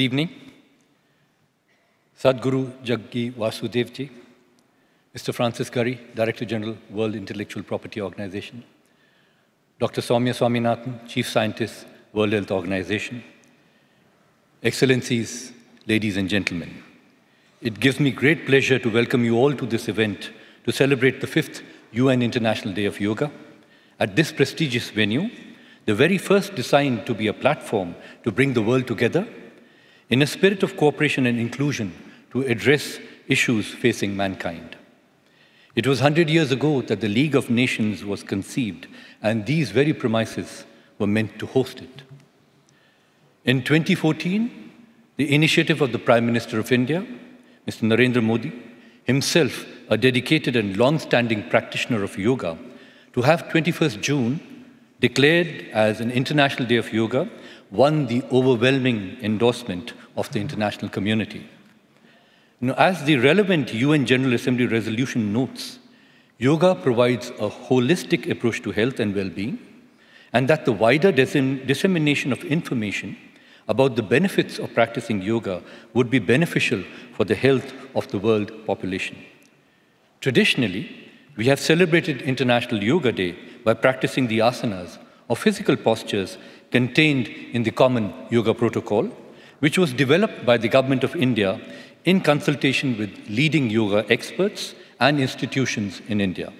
Good evening. Sadhguru Jaggi Vasudevji, Mr. Francis Gurry, Director General, World Intellectual Property Organization, Dr. Soumya Swaminathan, Chief Scientist, World Health Organization, Excellencies, ladies and gentlemen, it gives me great pleasure to welcome you all to this event to celebrate the fifth UN International Day of Yoga at this prestigious venue, the very first designed to be a platform to bring the world together in a spirit of cooperation and inclusion to address issues facing mankind. It was 100 years ago that the League of Nations was conceived, and these very premises were meant to host it. In 2014, the initiative of the Prime Minister of India, Mr. Narendra Modi, himself a dedicated and long-standing practitioner of yoga, to have 21st June declared as an International Day of Yoga won the overwhelming endorsement of the international community. Now, as the relevant UN General Assembly resolution notes, yoga provides a holistic approach to health and well-being, and that the wider dissemination of information about the benefits of practicing yoga would be beneficial for the health of the world population. Traditionally, we have celebrated International Yoga Day by practicing the asanas or physical postures contained in the common yoga protocol, which was developed by the Government of India in consultation with leading yoga experts and institutions in India.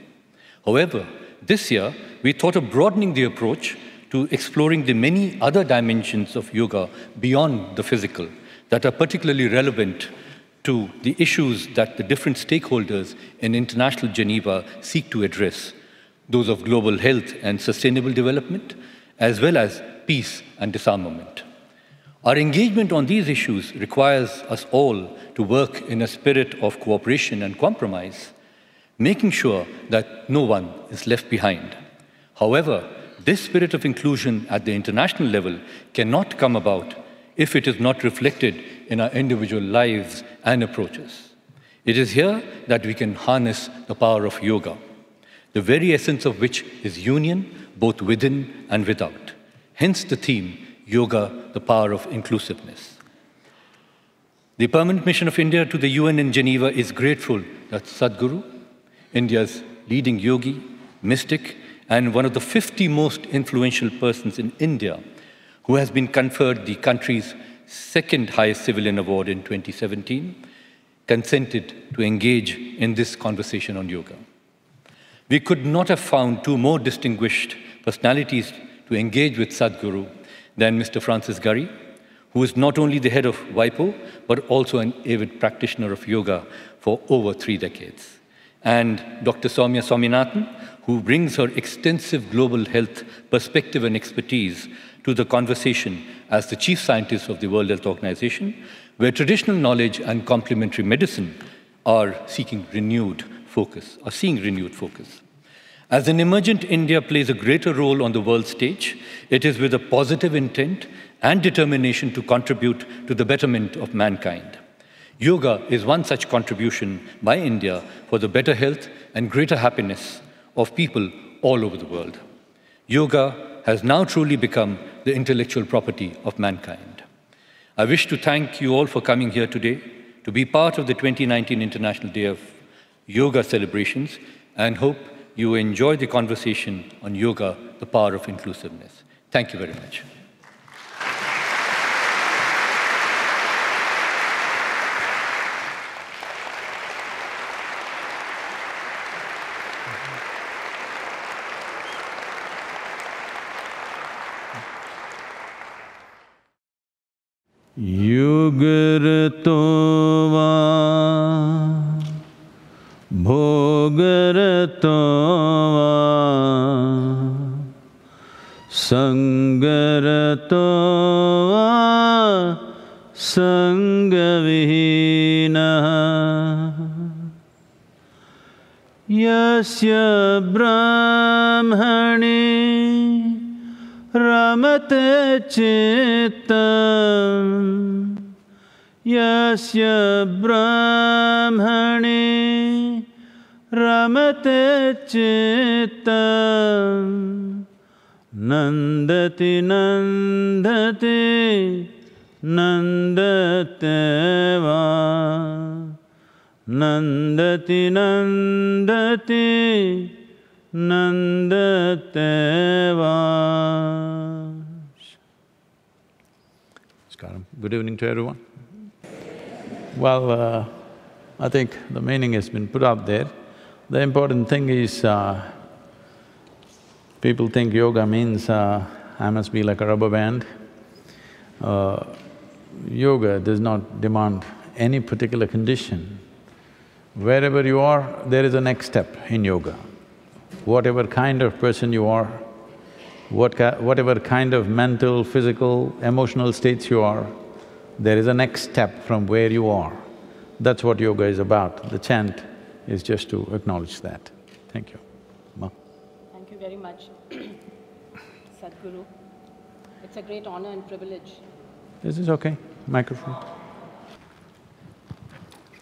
However, this year, we thought of broadening the approach to exploring the many other dimensions of yoga beyond the physical that are particularly relevant to the issues that the different stakeholders in international Geneva seek to address, those of global health and sustainable development, as well as peace and disarmament. Our engagement on these issues requires us all to work in a spirit of cooperation and compromise, making sure that no one is left behind. However, this spirit of inclusion at the international level cannot come about if it is not reflected in our individual lives and approaches. It is here that we can harness the power of yoga, the very essence of which is union both within and without. Hence the theme, Yoga, the Power of Inclusiveness. The Permanent Mission of India to the UN in Geneva is grateful that Sadhguru, India's leading yogi, mystic, and one of the 50 most influential persons in India, who has been conferred the country's second highest civilian award in 2017, consented to engage in this conversation on yoga. We could not have found two more distinguished personalities to engage with Sadhguru than Mr. Francis Gurry, who is not only the head of WIPO, but also an avid practitioner of yoga for over three decades. And Dr. Soumya Swaminathan, who brings her extensive global health perspective and expertise to the conversation as the chief scientist of the World Health Organization, where traditional knowledge and complementary medicine are seeking renewed focus, are seeing renewed focus. As an emergent India plays a greater role on the world stage, it is with a positive intent and determination to contribute to the betterment of mankind. Yoga is one such contribution by India for the better health and greater happiness of people all over the world. Yoga has now truly become the intellectual property of mankind. I wish to thank you all for coming here today to be part of the 2019 International Day of Yoga celebrations and hope you enjoy the conversation on yoga, the power of inclusiveness. Thank you very much. युगरतोवा भोगरतोवा सङ्गरतोवा सङ्गविहीनः यस्य ब्राह्मणे रमते चित्तम् यस्य ब्राह्मणे रमते चित्तम् नन्दति नन्दति नन्दतेवा नन्दति नन्दति नन्दतेवा Namaskaram. Good evening to everyone. Well, uh, I think the meaning has been put out there. The important thing is, uh, people think yoga means uh, I must be like a rubber band. Uh, yoga does not demand any particular condition. Wherever you are, there is a next step in yoga. Whatever kind of person you are, what whatever kind of mental, physical, emotional states you are, there is a next step from where you are. That's what yoga is about. The chant is just to acknowledge that. Thank you. Ma. Thank you very much, Sadhguru. It's a great honor and privilege. Is this okay? Microphone?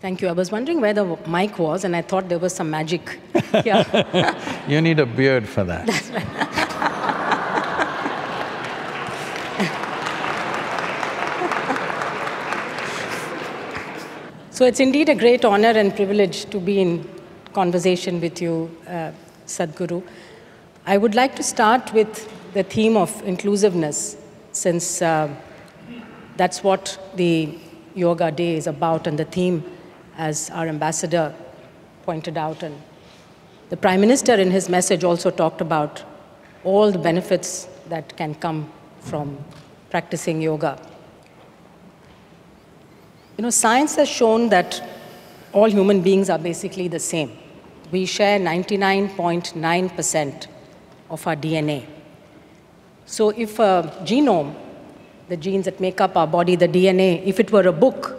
Thank you. I was wondering where the mic was and I thought there was some magic here. you need a beard for that. That's right. So it's indeed a great honor and privilege to be in conversation with you, uh, Sadhguru. I would like to start with the theme of inclusiveness, since uh, that's what the Yoga Day is about, and the theme, as our ambassador pointed out, and the Prime Minister in his message also talked about all the benefits that can come from practicing yoga. You know, science has shown that all human beings are basically the same. We share 99.9% of our DNA. So if a genome, the genes that make up our body, the DNA, if it were a book,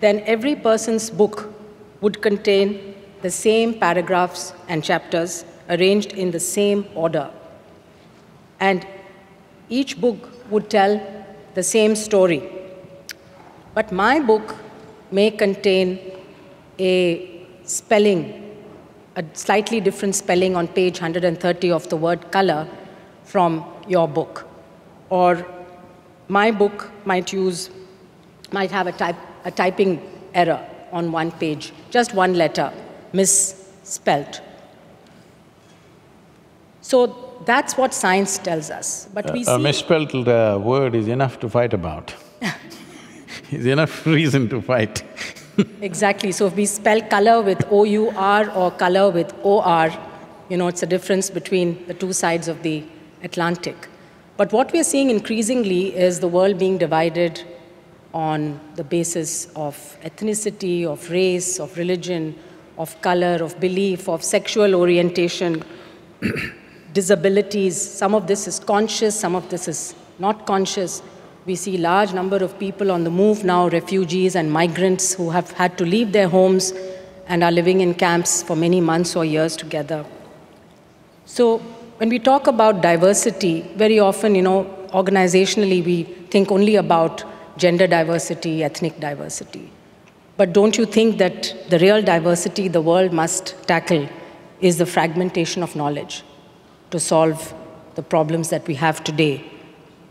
then every person's book would contain the same paragraphs and chapters arranged in the same order. And each book would tell the same story but my book may contain a spelling, a slightly different spelling on page 130 of the word color from your book. Or my book might use, might have a, type, a typing error on one page, just one letter misspelt. So that's what science tells us. But we uh, see… A misspelled uh, word is enough to fight about. is enough reason to fight Exactly. So if we spell color with O-U-R or color with O-R, you know, it's a difference between the two sides of the Atlantic. But what we're seeing increasingly is the world being divided on the basis of ethnicity, of race, of religion, of color, of belief, of sexual orientation, disabilities. Some of this is conscious, some of this is not conscious. We see large number of people on the move now, refugees and migrants who have had to leave their homes and are living in camps for many months or years together. So when we talk about diversity, very often, you know, organizationally we think only about gender diversity, ethnic diversity. But don't you think that the real diversity the world must tackle is the fragmentation of knowledge to solve the problems that we have today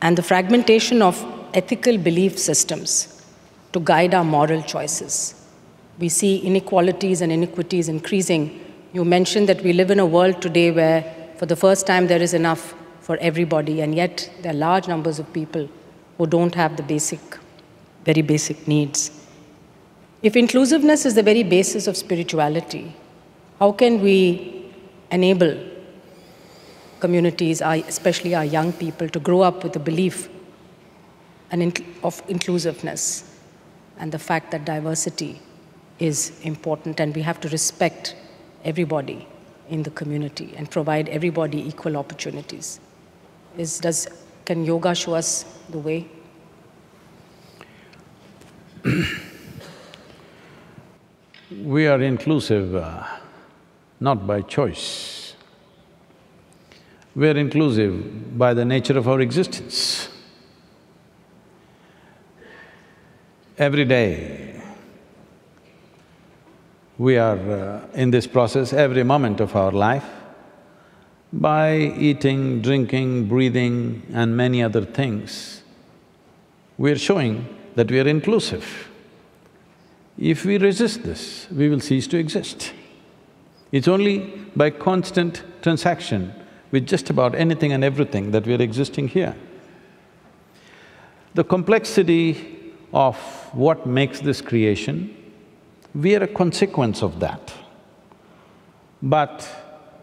and the fragmentation of ethical belief systems to guide our moral choices. We see inequalities and iniquities increasing. You mentioned that we live in a world today where, for the first time, there is enough for everybody, and yet there are large numbers of people who don't have the basic, very basic needs. If inclusiveness is the very basis of spirituality, how can we enable communities, especially our young people, to grow up with the belief of inclusiveness and the fact that diversity is important and we have to respect everybody in the community and provide everybody equal opportunities. Is, does, can yoga show us the way? we are inclusive uh, not by choice. We are inclusive by the nature of our existence. Every day, we are uh, in this process every moment of our life by eating, drinking, breathing and many other things. we are showing that we are inclusive. If we resist this, we will cease to exist. It's only by constant transaction with just about anything and everything that we are existing here. The complexity of what makes this creation, we are a consequence of that. But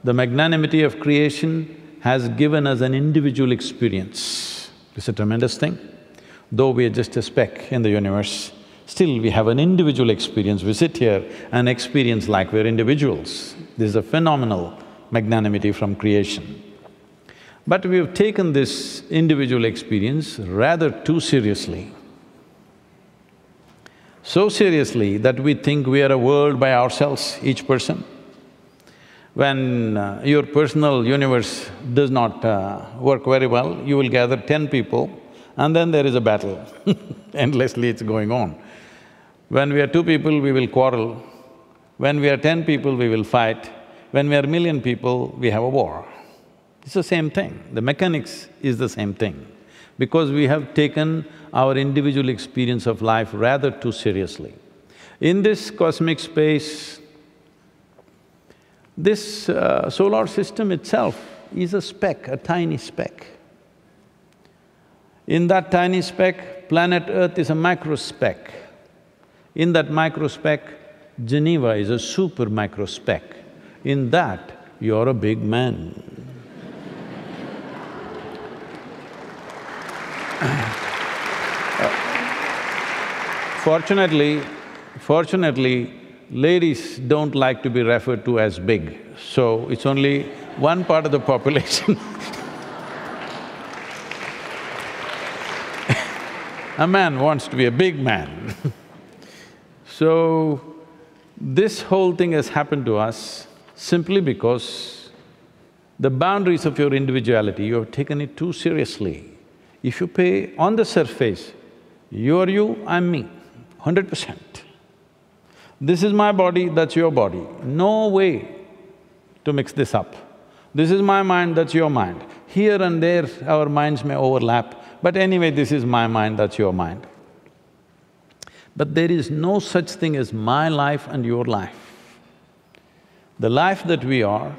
the magnanimity of creation has given us an individual experience. It's a tremendous thing. Though we are just a speck in the universe, still we have an individual experience. We sit here and experience like we're individuals. This is a phenomenal magnanimity from creation. But we have taken this individual experience rather too seriously. So seriously that we think we are a world by ourselves, each person. When uh, your personal universe does not uh, work very well, you will gather ten people and then there is a battle endlessly it's going on. When we are two people, we will quarrel. When we are ten people, we will fight. When we are a million people, we have a war. It's the same thing, the mechanics is the same thing. Because we have taken our individual experience of life rather too seriously. In this cosmic space, this uh, solar system itself is a speck, a tiny speck. In that tiny speck, planet Earth is a micro speck. In that micro speck, Geneva is a super microspeck. In that, you're a big man. Uh, fortunately, fortunately, ladies don't like to be referred to as big, so it's only one part of the population. A man wants to be a big man. So, this whole thing has happened to us simply because the boundaries of your individuality, you have taken it too seriously. If you pay on the surface, you are you, I'm me, hundred percent. This is my body, that's your body. No way to mix this up. This is my mind, that's your mind. Here and there, our minds may overlap, but anyway, this is my mind, that's your mind. But there is no such thing as my life and your life. The life that we are,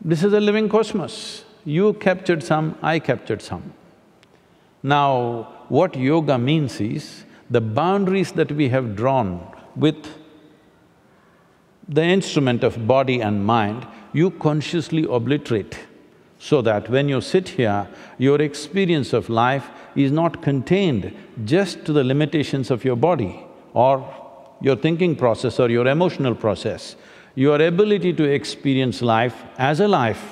this is a living cosmos. You captured some, I captured some. Now, what yoga means is, the boundaries that we have drawn with the instrument of body and mind, you consciously obliterate so that when you sit here, your experience of life is not contained just to the limitations of your body or your thinking process or your emotional process. Your ability to experience life as a life,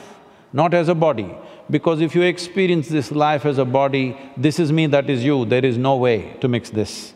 not as a body. Because if you experience this life as a body, this is me, that is you, there is no way to mix this.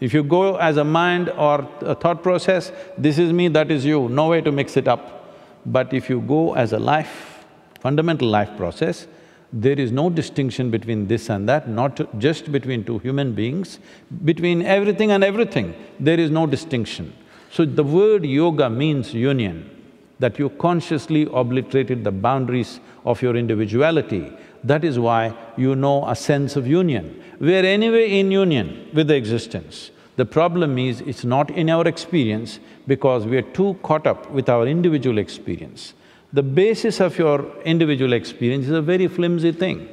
If you go as a mind or a thought process, this is me, that is you, no way to mix it up. But if you go as a life, fundamental life process, there is no distinction between this and that, not just between two human beings, between everything and everything, there is no distinction. So the word yoga means union, that you consciously obliterated the boundaries of your individuality. That is why you know a sense of union. We are anyway in union with the existence. The problem is, it's not in our experience because we are too caught up with our individual experience the basis of your individual experience is a very flimsy thing,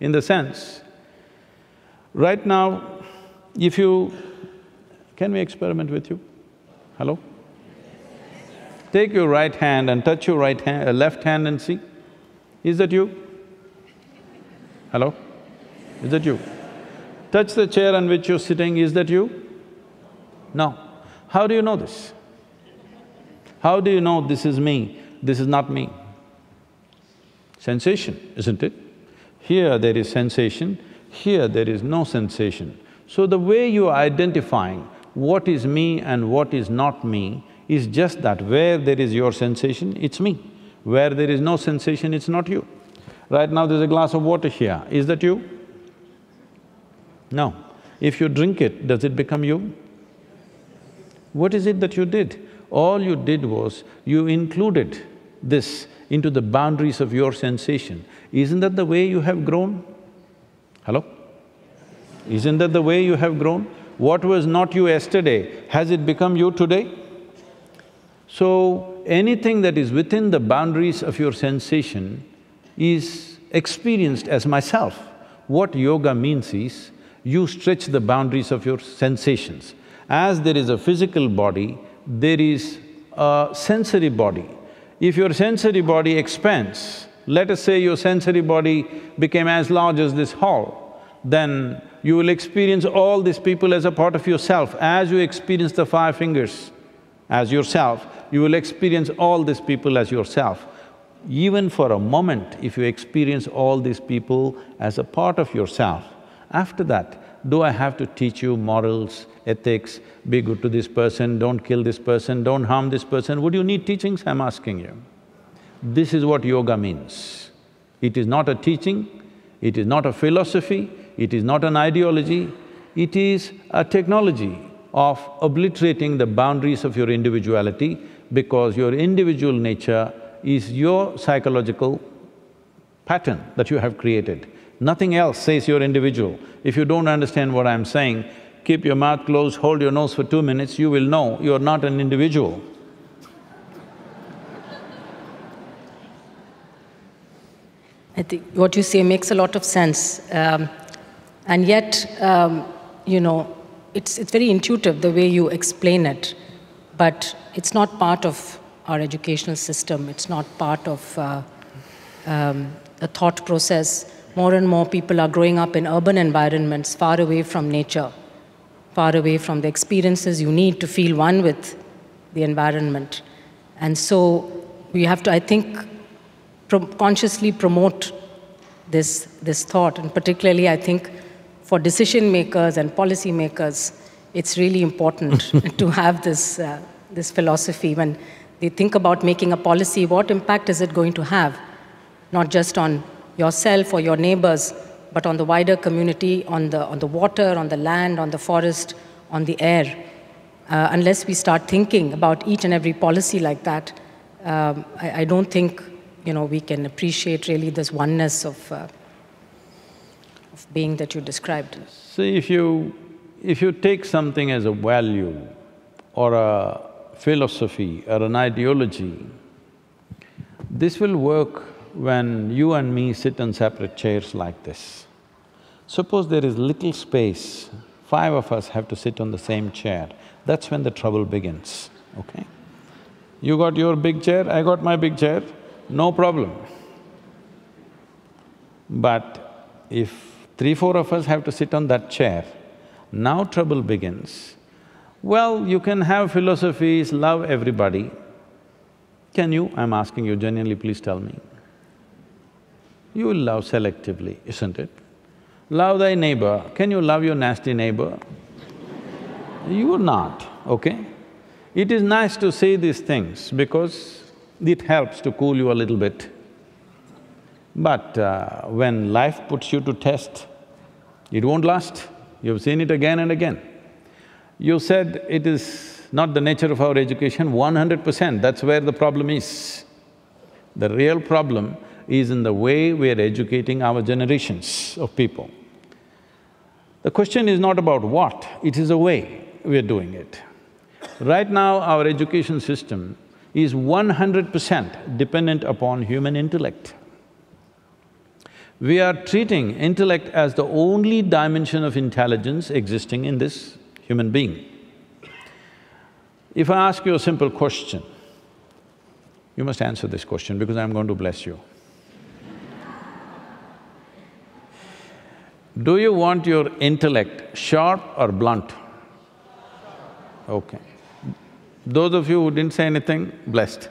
in the sense, right now, if you… Can we experiment with you? Hello? Take your right hand and touch your right hand… Uh, left hand and see. Is that you? Hello? Is that you? Touch the chair on which you're sitting, is that you? No. How do you know this? How do you know this is me? this is not me. Sensation, isn't it? Here there is sensation, here there is no sensation. So the way you are identifying what is me and what is not me is just that where there is your sensation, it's me. Where there is no sensation, it's not you. Right now there's a glass of water here, is that you? No. If you drink it, does it become you? What is it that you did? All you did was, you included this into the boundaries of your sensation. Isn't that the way you have grown? Hello? Isn't that the way you have grown? What was not you yesterday, has it become you today? So, anything that is within the boundaries of your sensation is experienced as myself. What yoga means is, you stretch the boundaries of your sensations. As there is a physical body, there is a sensory body. If your sensory body expands, let us say your sensory body became as large as this hall, then you will experience all these people as a part of yourself. As you experience the five fingers as yourself, you will experience all these people as yourself. Even for a moment, if you experience all these people as a part of yourself, after that, do I have to teach you morals, ethics, be good to this person, don't kill this person, don't harm this person? Would you need teachings? I'm asking you. This is what yoga means. It is not a teaching, it is not a philosophy, it is not an ideology, it is a technology of obliterating the boundaries of your individuality because your individual nature is your psychological pattern that you have created. Nothing else says you're individual. If you don't understand what I'm saying, keep your mouth closed, hold your nose for two minutes, you will know you're not an individual. I think what you say makes a lot of sense. Um, and yet, um, you know, it's, it's very intuitive the way you explain it, but it's not part of our educational system, it's not part of uh, um, the thought process. More and more people are growing up in urban environments, far away from nature, far away from the experiences you need to feel one with the environment. And so we have to, I think, pro consciously promote this, this thought. And particularly, I think, for decision makers and policy makers, it's really important to have this, uh, this philosophy when they think about making a policy, what impact is it going to have? Not just on yourself or your neighbors, but on the wider community, on the, on the water, on the land, on the forest, on the air. Uh, unless we start thinking about each and every policy like that, um, I, I, don't think you know, we can appreciate really this oneness of, uh, being that you described. See, if you… if you take something as a value or a philosophy or an ideology, this will work when you and me sit on separate chairs like this. Suppose there is little space, five of us have to sit on the same chair, that's when the trouble begins, okay? You got your big chair, I got my big chair, no problem. But if three, four of us have to sit on that chair, now trouble begins. Well, you can have philosophies, love everybody. Can you? I'm asking you genuinely, please tell me. You will love selectively, isn't it? Love thy neighbor. Can you love your nasty neighbor? you are not, okay? It is nice to say these things because it helps to cool you a little bit. But uh, when life puts you to test, it won't last. You've seen it again and again. You said it is not the nature of our education, one hundred percent, that's where the problem is. The real problem is in the way we are educating our generations of people. The question is not about what, it is the way we are doing it. Right now, our education system is one hundred percent dependent upon human intellect. We are treating intellect as the only dimension of intelligence existing in this human being. If I ask you a simple question, you must answer this question because I'm going to bless you. Do you want your intellect sharp or blunt? Okay. Those of you who didn't say anything, blessed.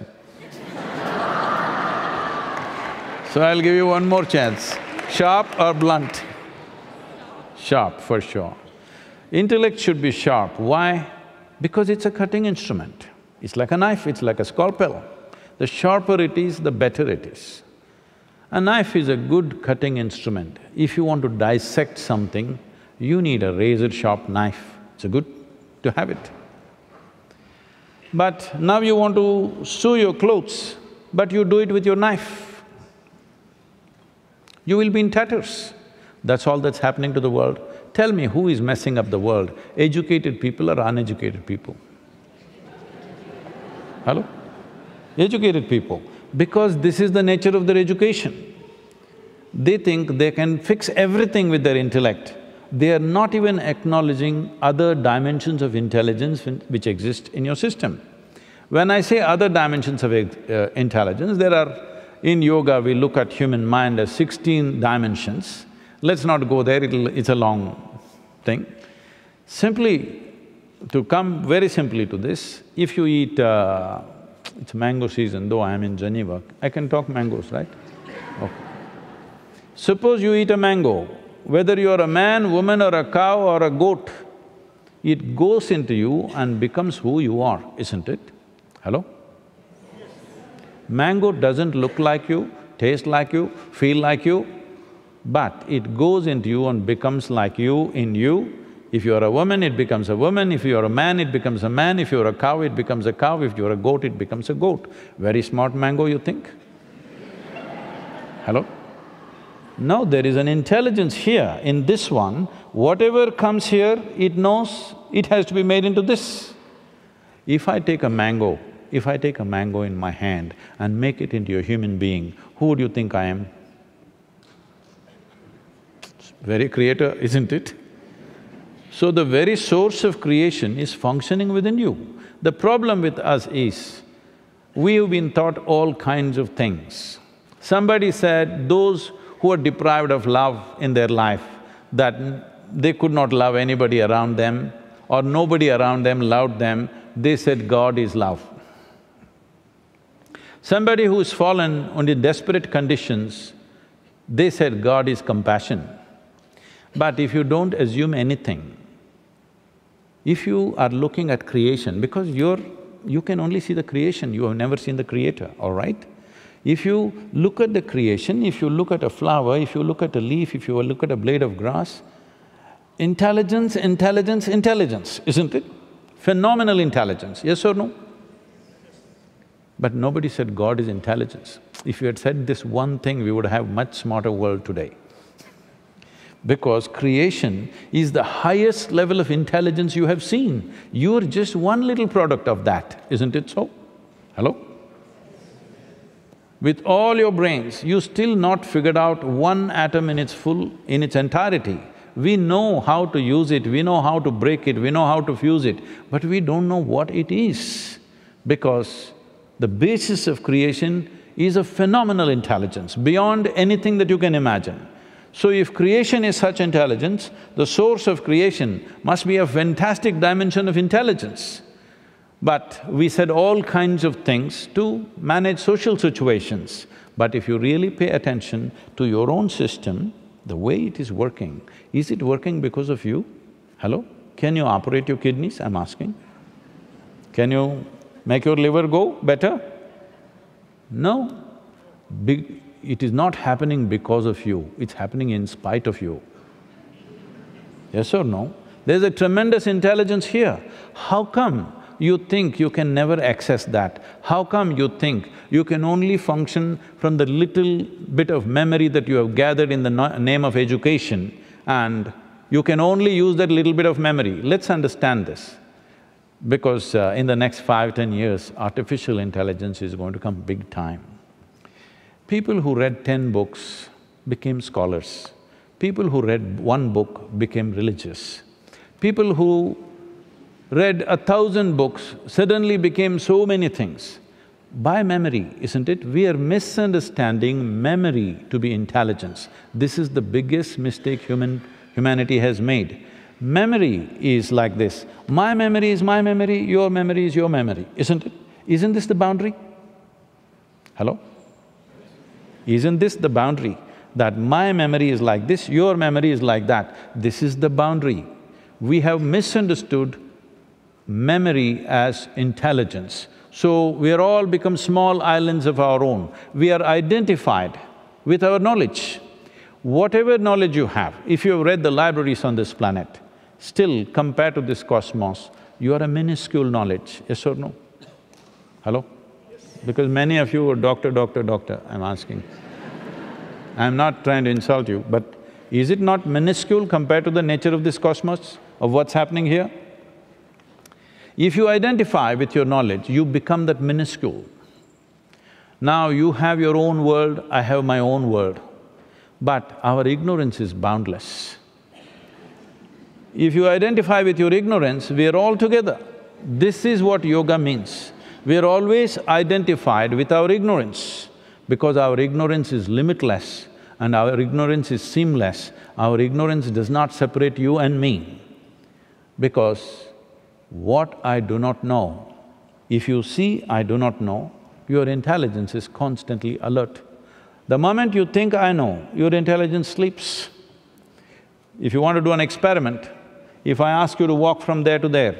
So I'll give you one more chance. Sharp or blunt? Sharp, for sure. Intellect should be sharp. Why? Because it's a cutting instrument. It's like a knife, it's like a scalpel. The sharper it is, the better it is. A knife is a good cutting instrument. If you want to dissect something, you need a razor-sharp knife. It's a good to have it. But now you want to sew your clothes, but you do it with your knife. You will be in tatters. That's all that's happening to the world. Tell me who is messing up the world, educated people or uneducated people? Hello? Educated people, because this is the nature of their education. They think they can fix everything with their intellect. They are not even acknowledging other dimensions of intelligence which exist in your system. When I say other dimensions of uh, intelligence, there are… in yoga, we look at human mind as sixteen dimensions. Let's not go there, it's a long thing. Simply, to come very simply to this, if you eat… Uh, it's mango season, though I'm in Geneva, I can talk mangoes, right? Okay. Suppose you eat a mango, whether you're a man, woman or a cow or a goat, it goes into you and becomes who you are, isn't it? Hello? Mango doesn't look like you, taste like you, feel like you, but it goes into you and becomes like you in you. If you're a woman, it becomes a woman, if you're a man, it becomes a man, if you're a cow, it becomes a cow, if you're a goat, it becomes a goat. Very smart mango, you think? Hello? No, there is an intelligence here in this one, whatever comes here, it knows it has to be made into this. If I take a mango if I take a mango in my hand and make it into a human being, who would you think I am? Very creator, isn't it? So the very source of creation is functioning within you. The problem with us is, we have been taught all kinds of things. Somebody said those who are deprived of love in their life, that they could not love anybody around them or nobody around them loved them, they said God is love. Somebody who's fallen under desperate conditions, they said God is compassion. But if you don't assume anything, if you are looking at creation, because you're… you can only see the creation, you have never seen the creator, all right? If you look at the creation, if you look at a flower, if you look at a leaf, if you look at a blade of grass, intelligence, intelligence, intelligence, isn't it? Phenomenal intelligence, yes or no? But nobody said God is intelligence. If you had said this one thing, we would have much smarter world today. Because creation is the highest level of intelligence you have seen. You're just one little product of that, isn't it so? Hello? With all your brains, you still not figured out one atom in its full… in its entirety. We know how to use it, we know how to break it, we know how to fuse it, but we don't know what it is because the basis of creation is a phenomenal intelligence, beyond anything that you can imagine. So if creation is such intelligence, the source of creation must be a fantastic dimension of intelligence. But we said all kinds of things to manage social situations. But if you really pay attention to your own system, the way it is working, is it working because of you? Hello? Can you operate your kidneys, I'm asking? Can you make your liver go better? No. It is not happening because of you, it's happening in spite of you. Yes or no? There's a tremendous intelligence here. How come you think you can never access that? How come you think you can only function from the little bit of memory that you have gathered in the no name of education and you can only use that little bit of memory? Let's understand this because uh, in the next five, ten years, artificial intelligence is going to come big time. People who read ten books became scholars. People who read one book became religious. People who read a thousand books suddenly became so many things. By memory, isn't it? We are misunderstanding memory to be intelligence. This is the biggest mistake human… humanity has made. Memory is like this, my memory is my memory, your memory is your memory, isn't it? Isn't this the boundary? Hello? Isn't this the boundary? That my memory is like this, your memory is like that. This is the boundary. We have misunderstood memory as intelligence. So we are all become small islands of our own. We are identified with our knowledge. Whatever knowledge you have, if you have read the libraries on this planet, Still, compared to this cosmos, you are a minuscule knowledge, yes or no? Hello? Because many of you are doctor, doctor, doctor, I'm asking. I'm not trying to insult you, but Is it not minuscule compared to the nature of this cosmos, of what's happening here? If you identify with your knowledge, you become that minuscule. Now you have your own world, I have my own world, but our ignorance is boundless. If you identify with your ignorance, we are all together. This is what yoga means. We are always identified with our ignorance because our ignorance is limitless and our ignorance is seamless. Our ignorance does not separate you and me because what I do not know, if you see I do not know, your intelligence is constantly alert. The moment you think I know, your intelligence sleeps. If you want to do an experiment, if I ask you to walk from there to there,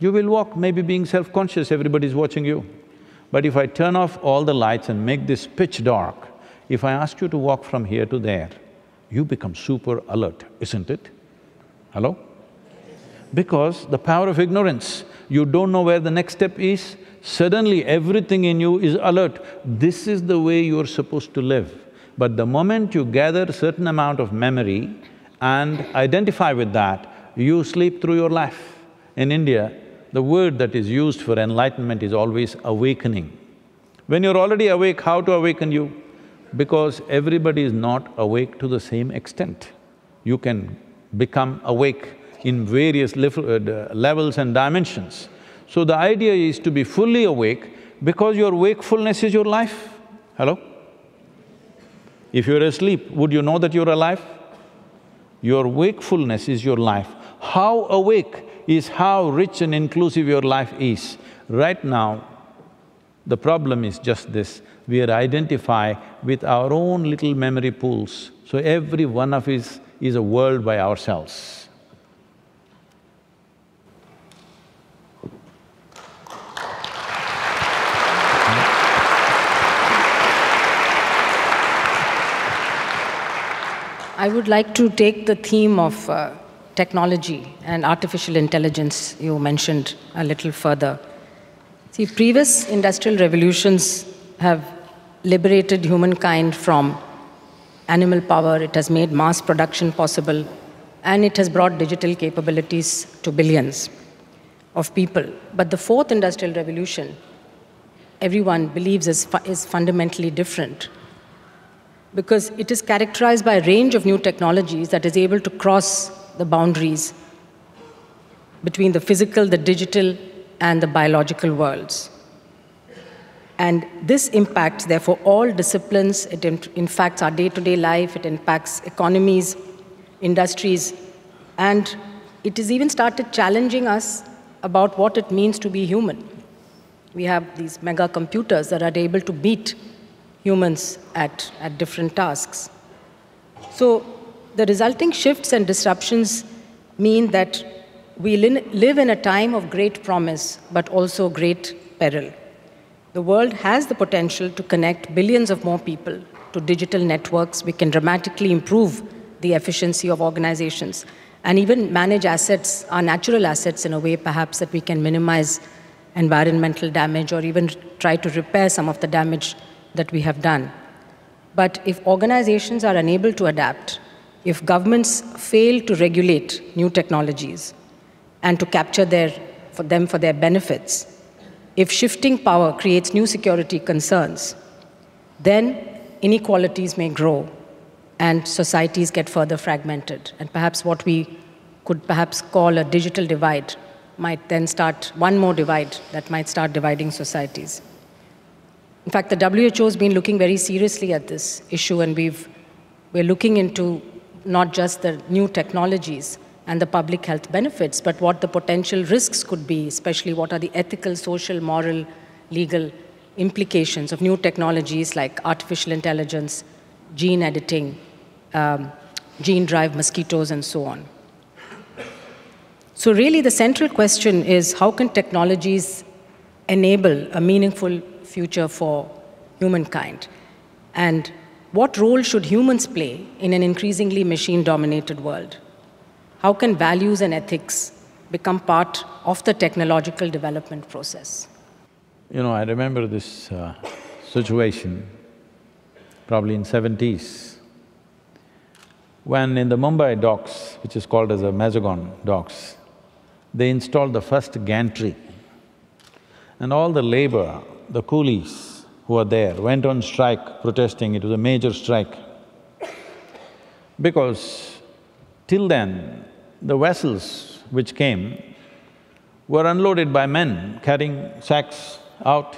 you will walk, maybe being self-conscious, everybody's watching you. But if I turn off all the lights and make this pitch dark, if I ask you to walk from here to there, you become super alert, isn't it? Hello? Because the power of ignorance, you don't know where the next step is, suddenly everything in you is alert. This is the way you're supposed to live. But the moment you gather certain amount of memory and identify with that, you sleep through your life. In India, the word that is used for enlightenment is always awakening. When you're already awake, how to awaken you? Because everybody is not awake to the same extent. You can become awake in various uh, levels and dimensions. So the idea is to be fully awake because your wakefulness is your life. Hello? If you're asleep, would you know that you're alive? Your wakefulness is your life. How awake is how rich and inclusive your life is. Right now, the problem is just this, we are identify with our own little memory pools. So every one of us is a world by ourselves. I would like to take the theme of uh, technology and artificial intelligence you mentioned a little further. See, previous industrial revolutions have liberated humankind from animal power, it has made mass production possible, and it has brought digital capabilities to billions of people. But the fourth industrial revolution, everyone believes is, fu is fundamentally different because it is characterized by a range of new technologies that is able to cross the boundaries between the physical, the digital, and the biological worlds. And this impacts, therefore, all disciplines. It impacts our day-to-day life, it impacts economies, industries, and it has even started challenging us about what it means to be human. We have these mega computers that are able to beat humans at, at different tasks. So the resulting shifts and disruptions mean that we live in a time of great promise, but also great peril. The world has the potential to connect billions of more people to digital networks. We can dramatically improve the efficiency of organizations and even manage assets, our natural assets, in a way perhaps that we can minimize environmental damage or even try to repair some of the damage that we have done. But if organizations are unable to adapt, if governments fail to regulate new technologies and to capture their, for them for their benefits, if shifting power creates new security concerns, then inequalities may grow and societies get further fragmented. And perhaps what we could perhaps call a digital divide might then start, one more divide that might start dividing societies. In fact, the WHO has been looking very seriously at this issue, and we've, we're looking into not just the new technologies and the public health benefits, but what the potential risks could be, especially what are the ethical, social, moral, legal implications of new technologies like artificial intelligence, gene editing, um, gene drive mosquitoes, and so on. So, really, the central question is how can technologies enable a meaningful future for humankind? And what role should humans play in an increasingly machine-dominated world? How can values and ethics become part of the technological development process? You know, I remember this uh, situation probably in 70s. When in the Mumbai docks, which is called as a Mazagon docks, they installed the first gantry and all the labor, the coolies who were there went on strike protesting, it was a major strike. Because till then, the vessels which came were unloaded by men carrying sacks out.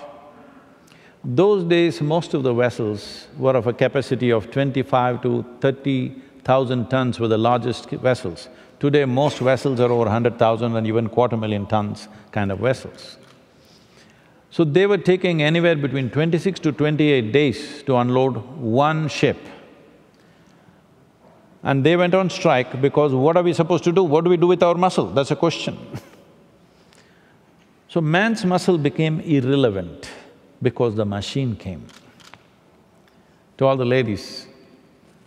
Those days, most of the vessels were of a capacity of twenty-five to thirty thousand tons were the largest vessels. Today, most vessels are over hundred thousand and even quarter million tons kind of vessels. So they were taking anywhere between twenty-six to twenty-eight days to unload one ship. And they went on strike because what are we supposed to do? What do we do with our muscle? That's a question So man's muscle became irrelevant because the machine came. To all the ladies,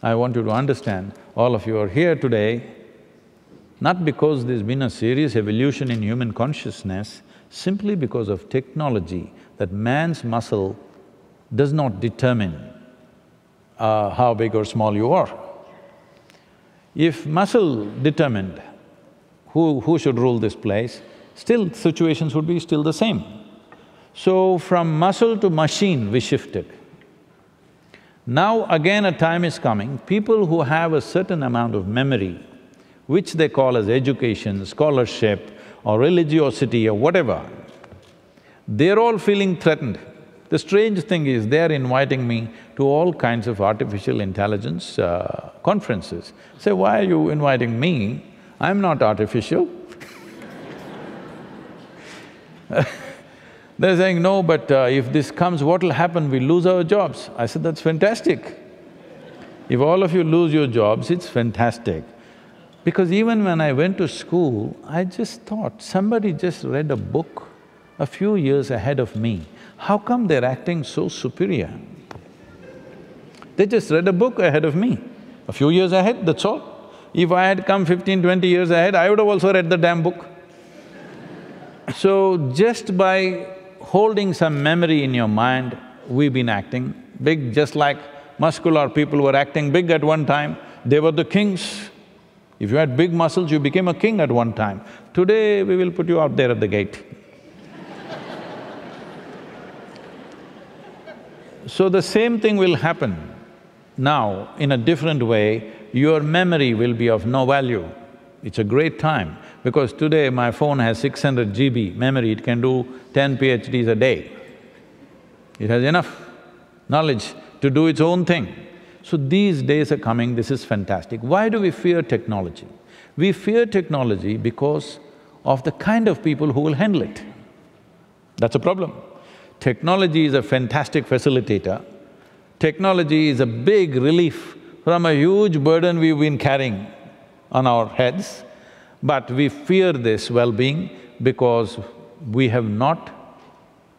I want you to understand, all of you are here today, not because there's been a serious evolution in human consciousness, simply because of technology, that man's muscle does not determine uh, how big or small you are. If muscle determined who, who should rule this place, still situations would be still the same. So from muscle to machine we shifted. Now again a time is coming, people who have a certain amount of memory, which they call as education, scholarship or religiosity or whatever, they're all feeling threatened. The strange thing is, they're inviting me to all kinds of artificial intelligence uh, conferences. Say, why are you inviting me? I'm not artificial. They're saying, no, but uh, if this comes, what will happen? We lose our jobs. I said, that's fantastic. If all of you lose your jobs, it's fantastic. Because even when I went to school, I just thought, somebody just read a book a few years ahead of me. How come they're acting so superior? They just read a book ahead of me, a few years ahead, that's all. If I had come fifteen, twenty years ahead, I would have also read the damn book. So just by holding some memory in your mind, we've been acting big, just like muscular people were acting big at one time, they were the kings. If you had big muscles, you became a king at one time. Today, we will put you out there at the gate. so the same thing will happen now in a different way, your memory will be of no value. It's a great time. Because today my phone has six hundred GB memory, it can do ten PhDs a day. It has enough knowledge to do its own thing. So these days are coming, this is fantastic. Why do we fear technology? We fear technology because of the kind of people who will handle it. That's a problem. Technology is a fantastic facilitator. Technology is a big relief from a huge burden we've been carrying on our heads. But we fear this well-being because we have not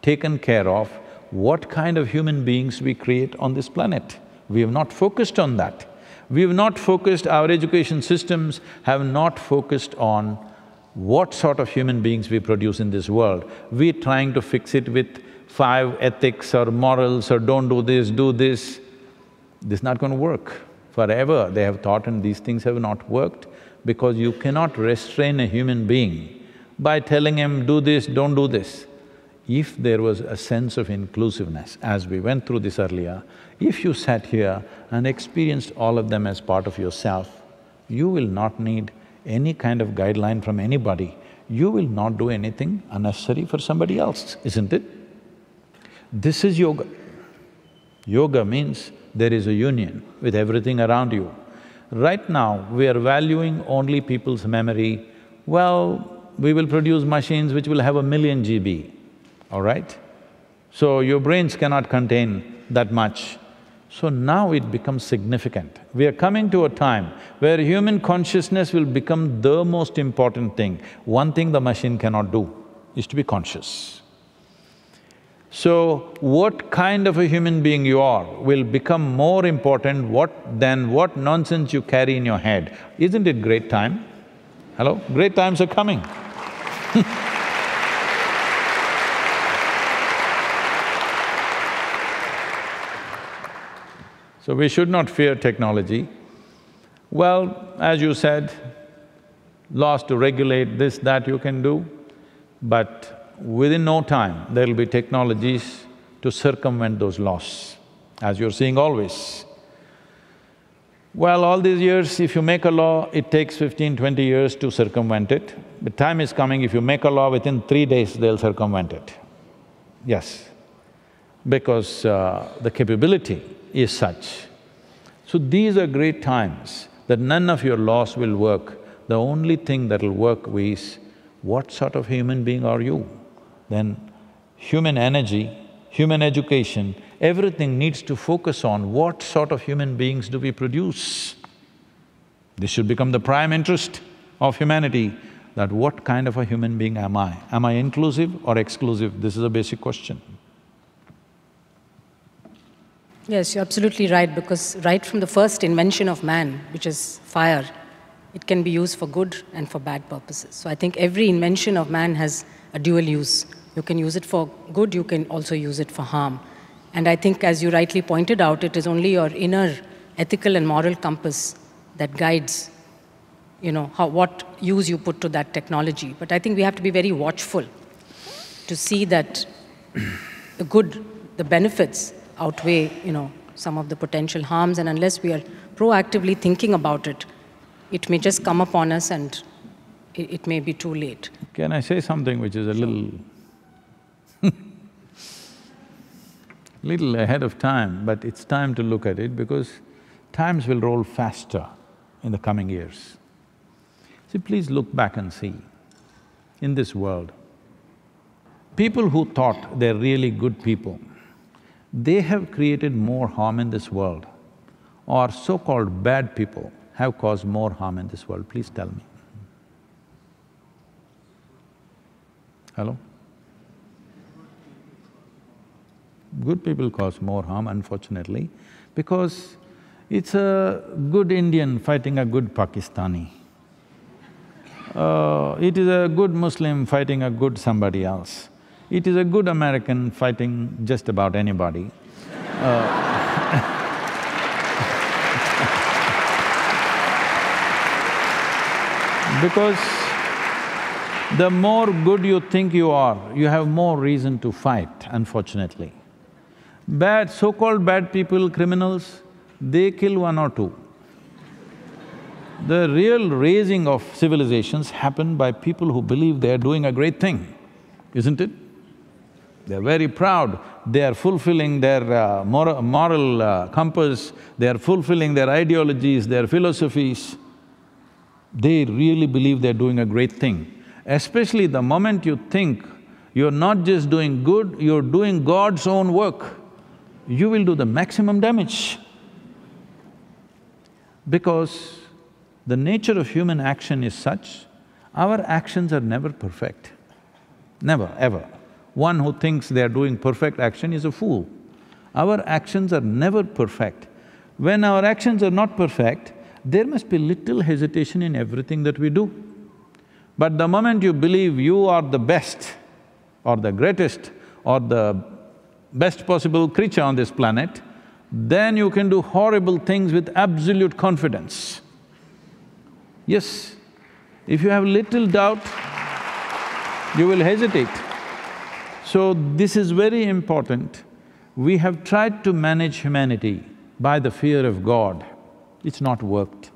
taken care of what kind of human beings we create on this planet. We have not focused on that. We have not focused, our education systems have not focused on what sort of human beings we produce in this world. We're trying to fix it with five ethics or morals or don't do this, do this. This is not going to work. Forever they have thought and these things have not worked because you cannot restrain a human being by telling him, do this, don't do this. If there was a sense of inclusiveness, as we went through this earlier, if you sat here and experienced all of them as part of yourself, you will not need any kind of guideline from anybody. You will not do anything unnecessary for somebody else, isn't it? This is yoga. Yoga means there is a union with everything around you. Right now, we are valuing only people's memory. Well, we will produce machines which will have a million GB, all right? So your brains cannot contain that much. So now it becomes significant. We are coming to a time where human consciousness will become the most important thing. One thing the machine cannot do is to be conscious. So, what kind of a human being you are will become more important what than what nonsense you carry in your head. Isn't it great time? Hello? Great times are coming So we should not fear technology. Well, as you said, laws to regulate this, that you can do, but within no time, there'll be technologies to circumvent those laws, as you're seeing always. Well, all these years, if you make a law, it takes 15, 20 years to circumvent it. The time is coming, if you make a law, within three days, they'll circumvent it. Yes, because uh, the capability is such. So these are great times that none of your laws will work. The only thing that'll work is, what sort of human being are you? Then human energy, human education, everything needs to focus on what sort of human beings do we produce. This should become the prime interest of humanity, that what kind of a human being am I? Am I inclusive or exclusive? This is a basic question. Yes, you're absolutely right, because right from the first invention of man, which is fire, it can be used for good and for bad purposes. So I think every invention of man has a dual use. You can use it for good, you can also use it for harm. And I think, as you rightly pointed out, it is only your inner ethical and moral compass that guides, you know, how, what use you put to that technology. But I think we have to be very watchful to see that the good, the benefits outweigh, you know, some of the potential harms. And unless we are proactively thinking about it, it may just come upon us and it, it may be too late. Can I say something which is a little little ahead of time, but it's time to look at it because times will roll faster in the coming years. See, please look back and see, in this world, people who thought they're really good people, they have created more harm in this world, or so-called bad people have caused more harm in this world, please tell me. Hello? Good people cause more harm, unfortunately, because it's a good Indian fighting a good Pakistani. Uh, it is a good Muslim fighting a good somebody else. It is a good American fighting just about anybody. Uh, because the more good you think you are, you have more reason to fight, unfortunately. Bad, so-called bad people, criminals, they kill one or two. The real raising of civilizations happen by people who believe they're doing a great thing, isn't it? They're very proud, they are fulfilling their uh, moral, moral uh, compass, they are fulfilling their ideologies, their philosophies. They really believe they're doing a great thing. Especially the moment you think you're not just doing good, you're doing God's own work, you will do the maximum damage. Because the nature of human action is such, our actions are never perfect, never, ever. One who thinks they are doing perfect action is a fool. Our actions are never perfect. When our actions are not perfect, there must be little hesitation in everything that we do. But the moment you believe you are the best or the greatest or the best possible creature on this planet, then you can do horrible things with absolute confidence. Yes, if you have little doubt, you will hesitate. So this is very important. We have tried to manage humanity by the fear of God, it's not worked.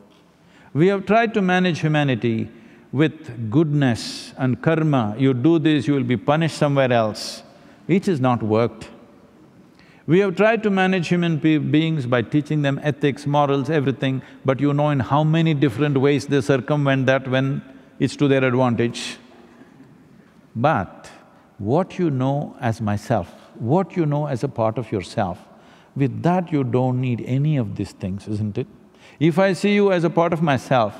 We have tried to manage humanity with goodness and karma, you do this, you will be punished somewhere else. It has not worked. We have tried to manage human be beings by teaching them ethics, morals, everything, but you know in how many different ways they circumvent that when it's to their advantage. But what you know as myself, what you know as a part of yourself, with that you don't need any of these things, isn't it? If I see you as a part of myself,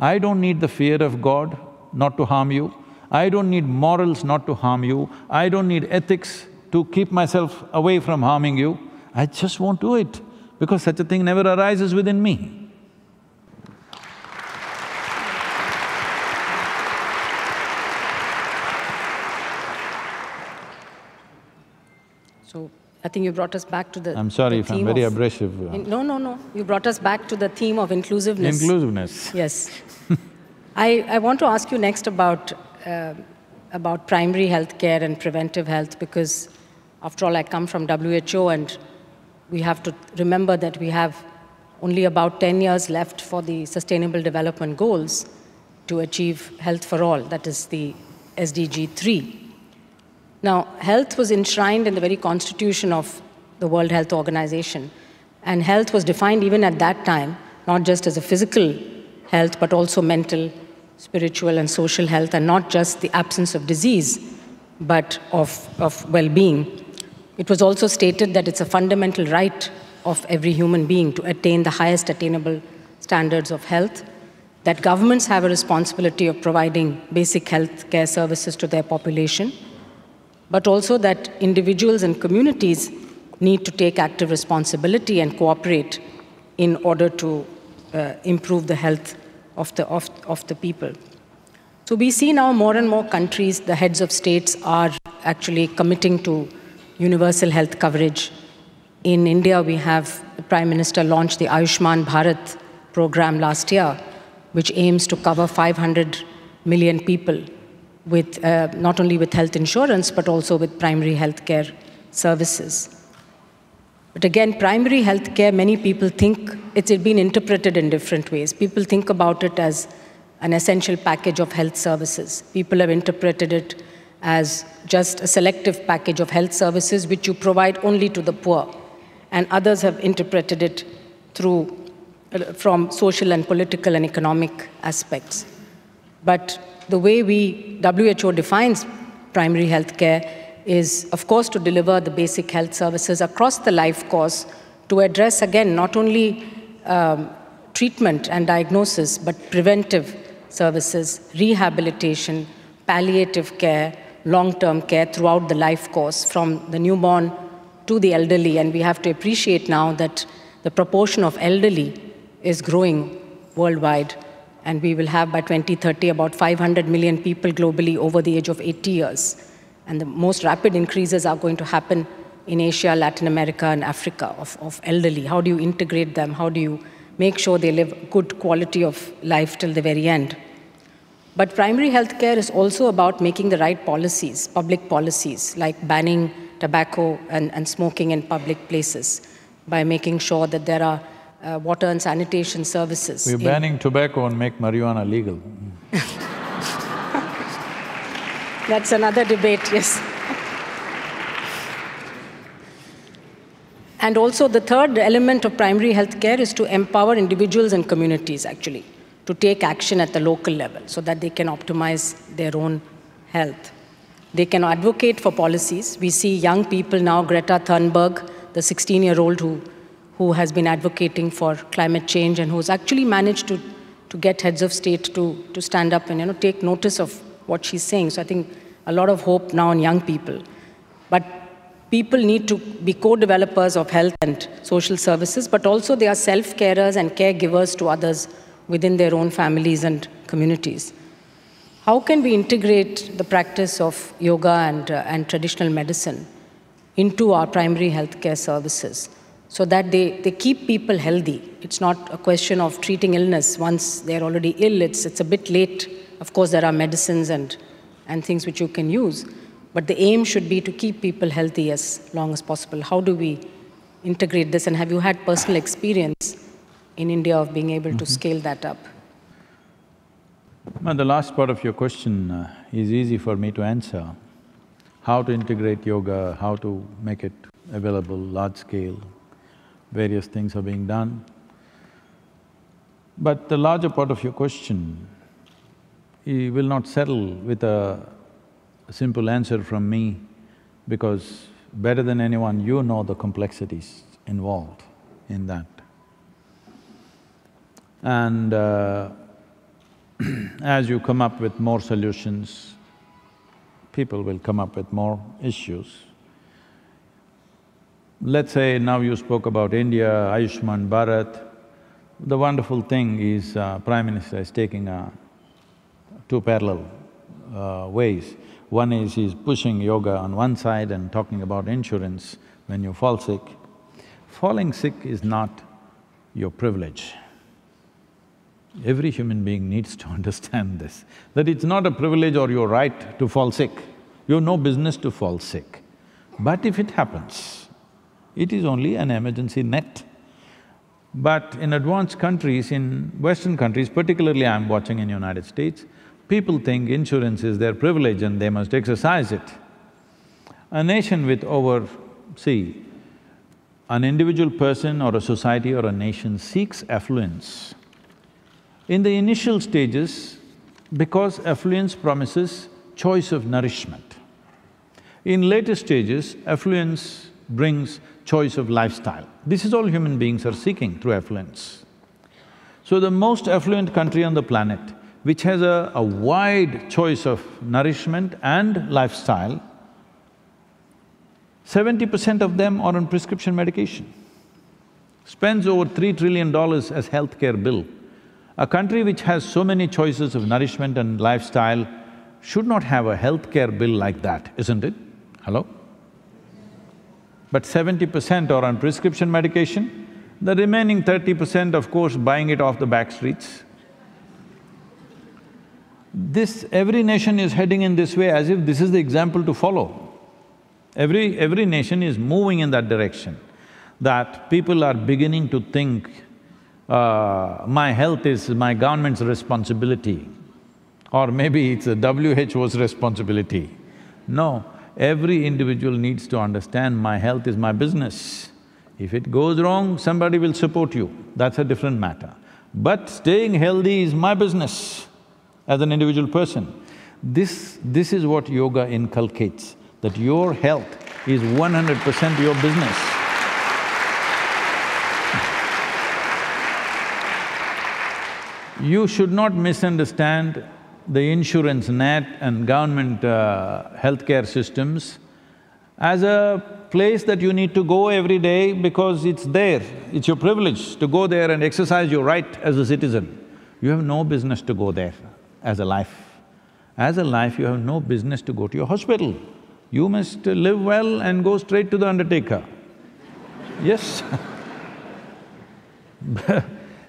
I don't need the fear of God not to harm you, I don't need morals not to harm you, I don't need ethics to keep myself away from harming you, I just won't do it because such a thing never arises within me. So I think you brought us back to the I'm sorry the if I'm very of- abrasive. In- No, no, no. You brought us back to the theme of inclusiveness. Inclusiveness. Yes. I, I want to ask you next about, uh, about primary health care and preventive health because, after all, I come from WHO and we have to remember that we have only about 10 years left for the Sustainable Development Goals to achieve health for all, that is the SDG 3. Now, health was enshrined in the very constitution of the World Health Organization, and health was defined even at that time not just as a physical health, but also mental, spiritual, and social health, and not just the absence of disease, but of, of well being. It was also stated that it's a fundamental right of every human being to attain the highest attainable standards of health, that governments have a responsibility of providing basic health care services to their population, but also that individuals and communities need to take active responsibility and cooperate in order to uh, improve the health of the, of, of the people. So we see now more and more countries, the heads of states are actually committing to universal health coverage. In India, we have the Prime Minister launched the Ayushman Bharat program last year, which aims to cover 500 million people with uh, not only with health insurance but also with primary health care services. But again, primary health care, many people think it's been interpreted in different ways. People think about it as an essential package of health services. People have interpreted it as just a selective package of health services which you provide only to the poor. And others have interpreted it through, uh, from social and political and economic aspects. But the way we, WHO defines primary health care is, of course, to deliver the basic health services across the life course to address, again, not only um, treatment and diagnosis, but preventive services, rehabilitation, palliative care, long term care throughout the life course, from the newborn to the elderly. And we have to appreciate now that the proportion of elderly is growing worldwide. And we will have by 2030 about 500 million people globally over the age of 80 years. And the most rapid increases are going to happen in Asia, Latin America, and Africa of, of elderly. How do you integrate them? How do you make sure they live good quality of life till the very end? But primary health care is also about making the right policies, public policies, like banning tobacco and, and smoking in public places, by making sure that there are uh, water and sanitation services. We're in- banning tobacco and make marijuana legal. That's another debate, yes. And also, the third element of primary health care is to empower individuals and communities actually to take action at the local level so that they can optimize their own health. They can advocate for policies. We see young people now, Greta Thunberg, the 16 year old who, who has been advocating for climate change and who's actually managed to, to get heads of state to, to stand up and you know, take notice of what she's saying. So I think a lot of hope now in young people. But people need to be co-developers of health and social services, but also they are self-carers and caregivers to others within their own families and communities. How can we integrate the practice of yoga and, uh, and traditional medicine into our primary healthcare services so that they, they keep people healthy? It's not a question of treating illness once they're already ill, it's, it's a bit late. Of course, there are medicines and, and things which you can use, but the aim should be to keep people healthy as long as possible. How do we integrate this? And have you had personal experience in India of being able to scale that up? Now, the last part of your question uh, is easy for me to answer. How to integrate yoga, how to make it available large scale, various things are being done. But the larger part of your question, you will not settle with a simple answer from me because better than anyone, you know the complexities involved in that. And uh, as you come up with more solutions, people will come up with more issues. Let's say now you spoke about India, Ayushman Bharat. The wonderful thing is uh, Prime Minister is taking uh, two parallel uh, ways. One is he's pushing yoga on one side and talking about insurance when you fall sick, falling sick is not your privilege. Every human being needs to understand this, that it's not a privilege or your right to fall sick. You have no business to fall sick. But if it happens, it is only an emergency net. But in advanced countries, in Western countries, particularly I'm watching in United States, people think insurance is their privilege and they must exercise it. A nation with over, see, an individual person or a society or a nation seeks affluence. In the initial stages, because affluence promises choice of nourishment. In later stages, affluence brings choice of lifestyle. This is all human beings are seeking through affluence. So the most affluent country on the planet, which has a, a wide choice of nourishment and lifestyle, seventy percent of them are on prescription medication, spends over three trillion dollars as healthcare bill. A country which has so many choices of nourishment and lifestyle should not have a healthcare bill like that, isn't it? Hello? But seventy percent are on prescription medication, the remaining thirty percent, of course, buying it off the back streets. This… every nation is heading in this way as if this is the example to follow. Every… every nation is moving in that direction, that people are beginning to think, uh, my health is my government's responsibility, or maybe it's the WHO's responsibility. No, every individual needs to understand my health is my business. If it goes wrong, somebody will support you, that's a different matter. But staying healthy is my business as an individual person. This… this is what yoga inculcates that your health is one hundred percent your business. You should not misunderstand the insurance net and government uh, healthcare systems as a place that you need to go every day because it's there, it's your privilege to go there and exercise your right as a citizen. You have no business to go there as a life. As a life, you have no business to go to your hospital. You must live well and go straight to the undertaker. Yes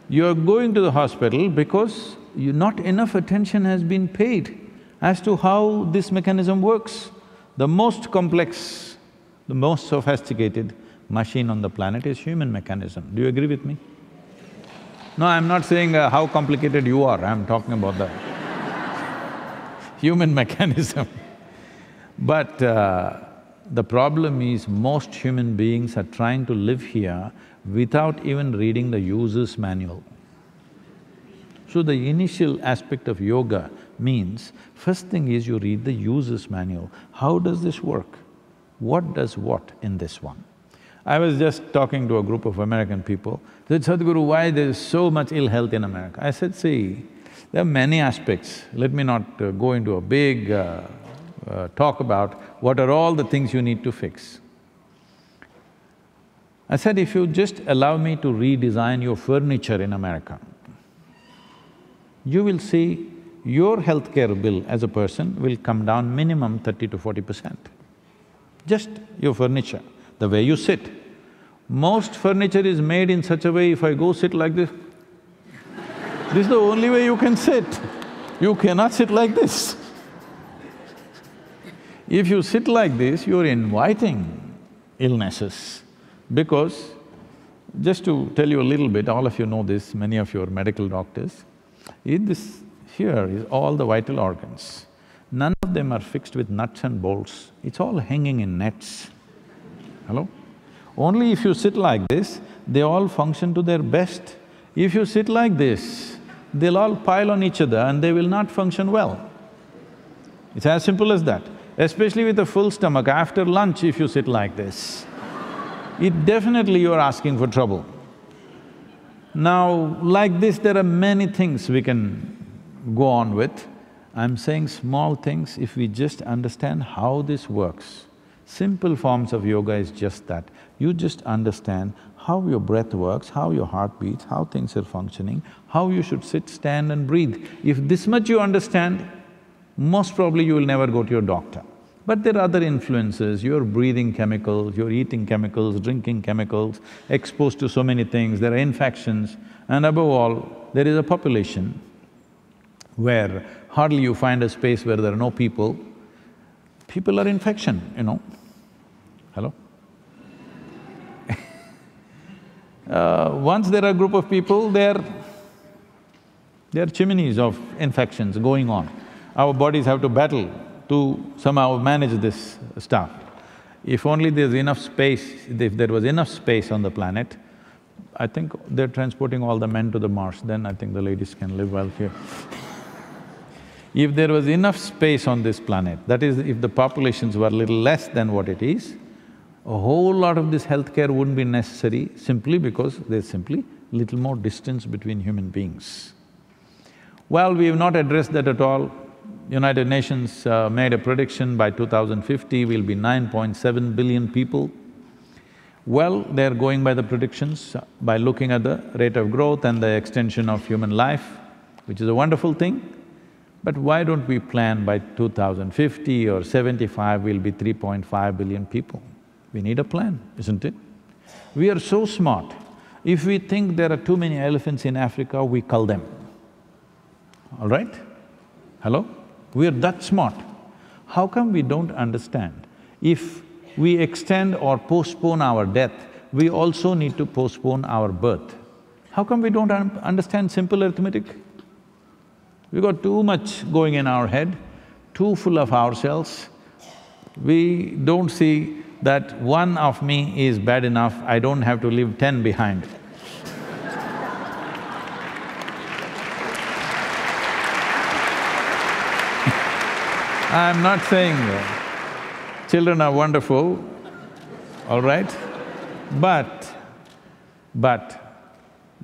You're going to the hospital because you… not enough attention has been paid as to how this mechanism works. The most complex, the most sophisticated machine on the planet is human mechanism. Do you agree with me? No, I'm not saying uh, how complicated you are, I'm talking about the human mechanism. But uh, the problem is most human beings are trying to live here without even reading the user's manual. So the initial aspect of yoga means, first thing is you read the user's manual. How does this work? What does what in this one? I was just talking to a group of American people, they said, Sadhguru, why there is so much ill health in America? I said, see, there are many aspects. Let me not uh, go into a big uh, uh, talk about what are all the things you need to fix. I said, if you just allow me to redesign your furniture in America, you will see your healthcare bill as a person will come down minimum thirty to forty percent. Just your furniture, the way you sit. Most furniture is made in such a way, if I go sit like this, this is the only way you can sit. You cannot sit like this. If you sit like this, you're inviting illnesses because, just to tell you a little bit, all of you know this, many of you are medical doctors, in this… here is all the vital organs. None of them are fixed with nuts and bolts, it's all hanging in nets. Hello? Only if you sit like this, they all function to their best. If you sit like this, they'll all pile on each other and they will not function well. It's as simple as that especially with a full stomach, after lunch if you sit like this, it definitely you're asking for trouble. Now, like this, there are many things we can go on with. I'm saying small things, if we just understand how this works. Simple forms of yoga is just that. You just understand how your breath works, how your heart beats, how things are functioning, how you should sit, stand and breathe. If this much you understand, most probably you will never go to your doctor. But there are other influences, you're breathing chemicals, you're eating chemicals, drinking chemicals, exposed to so many things, there are infections, and above all, there is a population where hardly you find a space where there are no people, people are infection, you know. Hello? uh, once there are a group of people, they're… they're chimneys of infections going on. Our bodies have to battle to somehow manage this stuff. If only there's enough space, if there was enough space on the planet, I think they're transporting all the men to the Mars, then I think the ladies can live well here. if there was enough space on this planet, that is, if the populations were little less than what it is, a whole lot of this healthcare wouldn't be necessary simply because there's simply little more distance between human beings. Well, we have not addressed that at all. United Nations uh, made a prediction by 2050 we'll be 9.7 billion people. Well, they're going by the predictions uh, by looking at the rate of growth and the extension of human life, which is a wonderful thing. But why don't we plan by 2050 or 75 we'll be 3.5 billion people? We need a plan, isn't it? We are so smart. If we think there are too many elephants in Africa, we cull them. All right? Hello? We're that smart. How come we don't understand? If we extend or postpone our death, we also need to postpone our birth. How come we don't un understand simple arithmetic? We got too much going in our head, too full of ourselves. We don't see that one of me is bad enough, I don't have to leave ten behind. I'm not saying children are wonderful, all right? But, but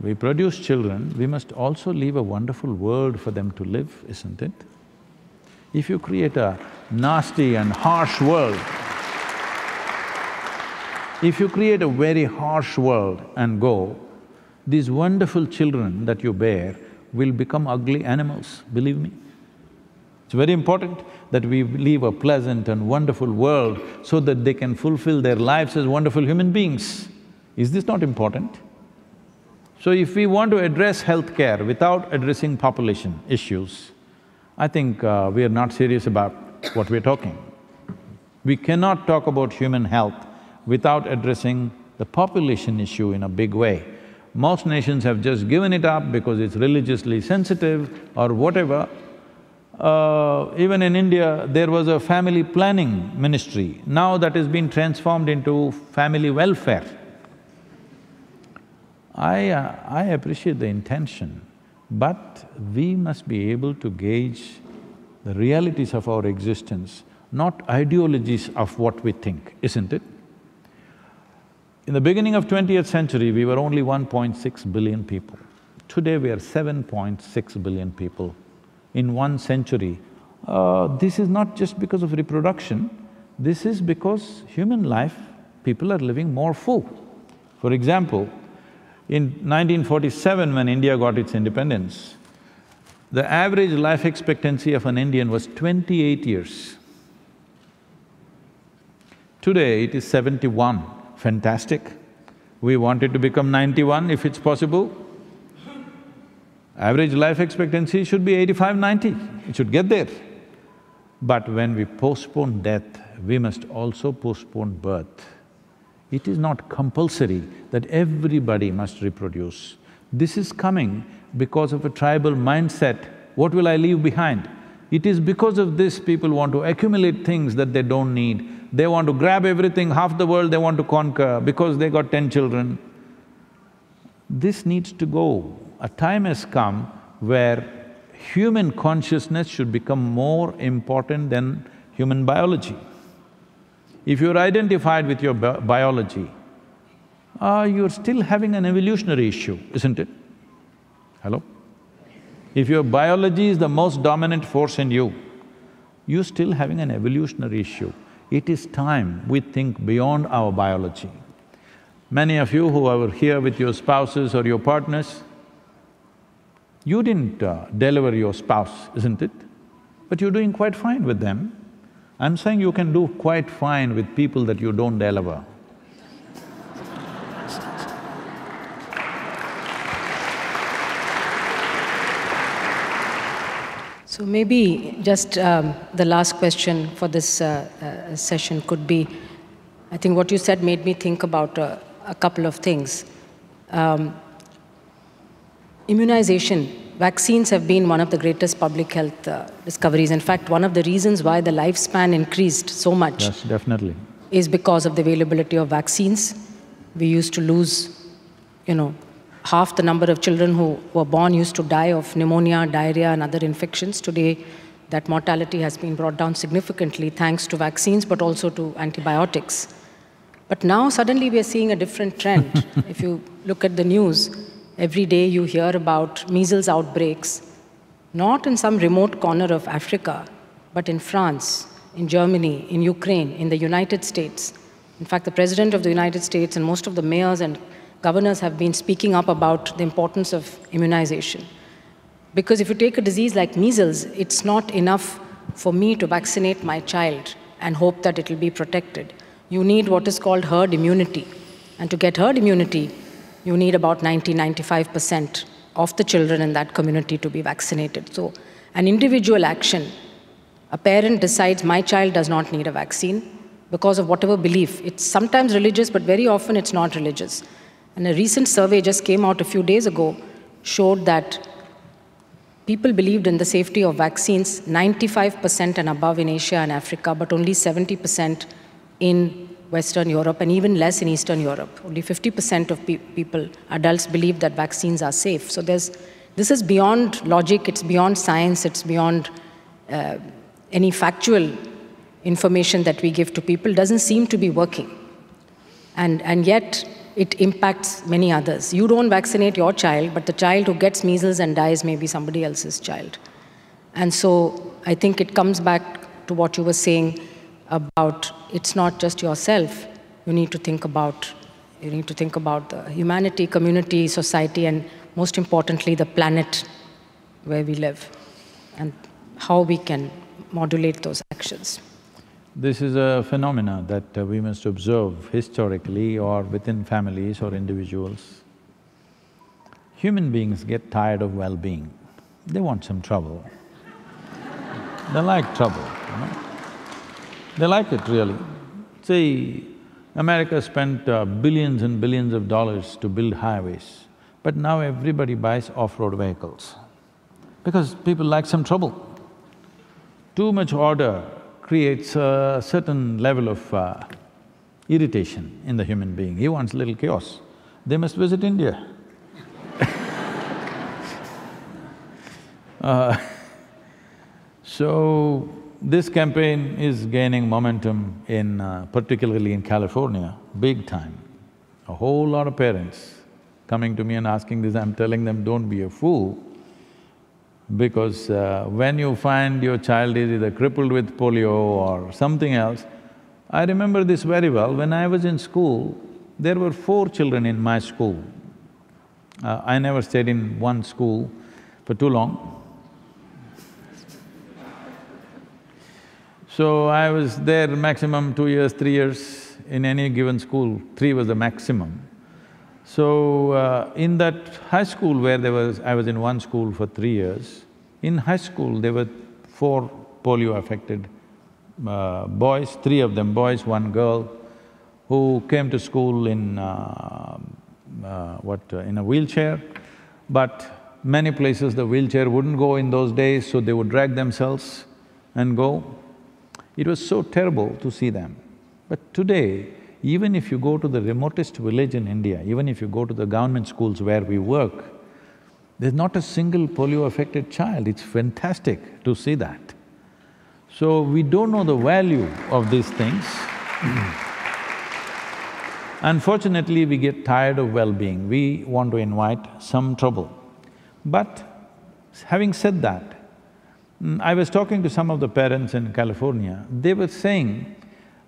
we produce children, we must also leave a wonderful world for them to live, isn't it? If you create a nasty and harsh world, if you create a very harsh world and go, these wonderful children that you bear will become ugly animals, believe me. It's very important that we live a pleasant and wonderful world so that they can fulfill their lives as wonderful human beings. Is this not important? So if we want to address healthcare without addressing population issues, I think uh, we are not serious about what we're talking. We cannot talk about human health without addressing the population issue in a big way. Most nations have just given it up because it's religiously sensitive or whatever, uh, even in India, there was a family planning ministry. Now that has been transformed into family welfare. I… Uh, I appreciate the intention, but we must be able to gauge the realities of our existence, not ideologies of what we think, isn't it? In the beginning of twentieth century, we were only 1.6 billion people. Today we are 7.6 billion people in one century. Uh, this is not just because of reproduction, this is because human life, people are living more full. For example, in 1947 when India got its independence, the average life expectancy of an Indian was twenty-eight years. Today it is seventy-one, fantastic. We wanted to become ninety-one if it's possible, Average life expectancy should be 85, 90, it should get there. But when we postpone death, we must also postpone birth. It is not compulsory that everybody must reproduce. This is coming because of a tribal mindset, what will I leave behind? It is because of this people want to accumulate things that they don't need. They want to grab everything, half the world they want to conquer because they got ten children. This needs to go a time has come where human consciousness should become more important than human biology. If you're identified with your bi biology, uh, you're still having an evolutionary issue, isn't it? Hello? If your biology is the most dominant force in you, you're still having an evolutionary issue. It is time we think beyond our biology. Many of you who are here with your spouses or your partners, you didn't uh, deliver your spouse, isn't it? But you're doing quite fine with them. I'm saying you can do quite fine with people that you don't deliver. So maybe just um, the last question for this uh, uh, session could be, I think what you said made me think about uh, a couple of things. Um, immunization, vaccines have been one of the greatest public health uh, discoveries. In fact, one of the reasons why the lifespan increased so much Yes, definitely. is because of the availability of vaccines. We used to lose, you know, half the number of children who were born used to die of pneumonia, diarrhea, and other infections. Today, that mortality has been brought down significantly thanks to vaccines, but also to antibiotics. But now, suddenly, we are seeing a different trend. if you look at the news, every day you hear about measles outbreaks, not in some remote corner of Africa, but in France, in Germany, in Ukraine, in the United States. In fact, the President of the United States and most of the mayors and governors have been speaking up about the importance of immunization. Because if you take a disease like measles, it's not enough for me to vaccinate my child and hope that it will be protected. You need what is called herd immunity. And to get herd immunity, you need about 90 95% of the children in that community to be vaccinated. So, an individual action, a parent decides my child does not need a vaccine because of whatever belief. It's sometimes religious, but very often it's not religious. And a recent survey just came out a few days ago showed that people believed in the safety of vaccines 95% and above in Asia and Africa, but only 70% in Western Europe and even less in Eastern Europe. Only 50% of pe- people, adults, believe that vaccines are safe. So there's, this is beyond logic, it's beyond science, it's beyond uh, any factual information that we give to people, doesn't seem to be working. And, and yet, it impacts many others. You don't vaccinate your child, but the child who gets measles and dies may be somebody else's child. And so I think it comes back to what you were saying about it's not just yourself. You need to think about you need to think about the humanity, community, society, and most importantly, the planet where we live, and how we can modulate those actions. This is a phenomena that uh, we must observe historically or within families or individuals. Human beings get tired of well-being, they want some trouble. they like trouble, you know. They like it really. See, America spent uh, billions and billions of dollars to build highways, but now everybody buys off-road vehicles because people like some trouble. Too much order creates a certain level of uh, irritation in the human being. He wants little chaos. They must visit India. uh, so, this campaign is gaining momentum in… Uh, particularly in California, big time. A whole lot of parents coming to me and asking this, I'm telling them, don't be a fool, because uh, when you find your child is either crippled with polio or something else, I remember this very well, when I was in school, there were four children in my school. Uh, I never stayed in one school for too long. So I was there maximum two years, three years in any given school, three was the maximum. So, uh, in that high school where there was… I was in one school for three years, in high school there were four polio-affected uh, boys, three of them boys, one girl, who came to school in uh, uh what… in a wheelchair, but many places the wheelchair wouldn't go in those days, so they would drag themselves and go. It was so terrible to see them. But today, even if you go to the remotest village in India, even if you go to the government schools where we work, there's not a single polio-affected child, it's fantastic to see that. So, we don't know the value of these things Unfortunately, we get tired of well-being, we want to invite some trouble. But having said that, I was talking to some of the parents in California, they were saying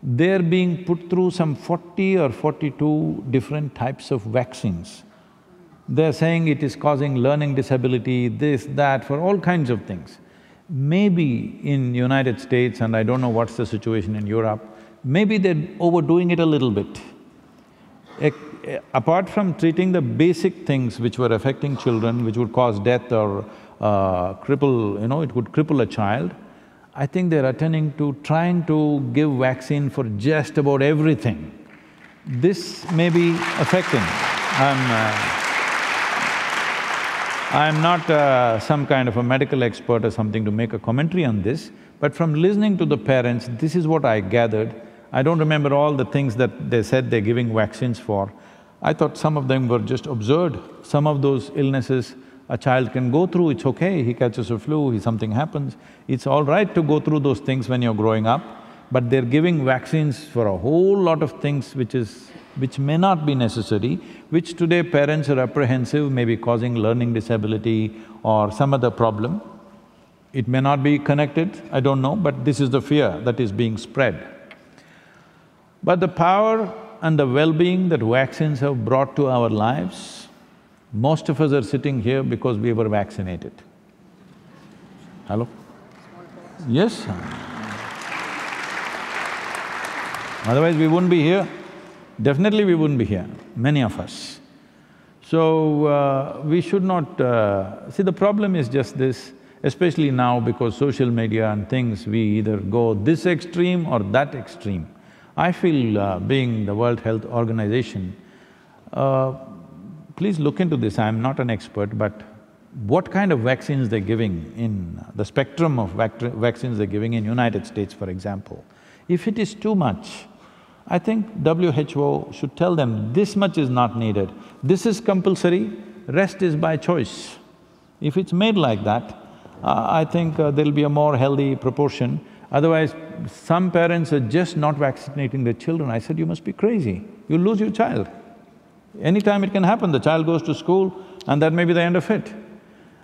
they're being put through some forty or forty-two different types of vaccines. They're saying it is causing learning disability, this, that, for all kinds of things. maybe in United States, and I don't know what's the situation in Europe, maybe they're overdoing it a little bit. apart from treating the basic things which were affecting children, which would cause death or uh, cripple, you know, it could cripple a child, I think they're attending to trying to give vaccine for just about everything. This may be affecting. I'm… Uh, I'm not uh, some kind of a medical expert or something to make a commentary on this, but from listening to the parents, this is what I gathered. I don't remember all the things that they said they're giving vaccines for. I thought some of them were just absurd. Some of those illnesses a child can go through, it's okay, he catches a flu, something happens. It's all right to go through those things when you're growing up, but they're giving vaccines for a whole lot of things which is… which may not be necessary, which today parents are apprehensive, maybe causing learning disability or some other problem. It may not be connected, I don't know, but this is the fear that is being spread. But the power and the well-being that vaccines have brought to our lives, most of us are sitting here because we were vaccinated. Hello? Yes? Otherwise we wouldn't be here. Definitely we wouldn't be here, many of us. So, uh, we should not… Uh, see, the problem is just this, especially now because social media and things, we either go this extreme or that extreme. I feel uh, being the World Health Organization, uh, please look into this, I'm not an expert, but what kind of vaccines they're giving in… the spectrum of vac vaccines they're giving in United States, for example. If it is too much, I think WHO should tell them this much is not needed, this is compulsory, rest is by choice. If it's made like that, uh, I think uh, there'll be a more healthy proportion. Otherwise, some parents are just not vaccinating their children. I said, you must be crazy, you'll lose your child. Anytime it can happen, the child goes to school and that may be the end of it.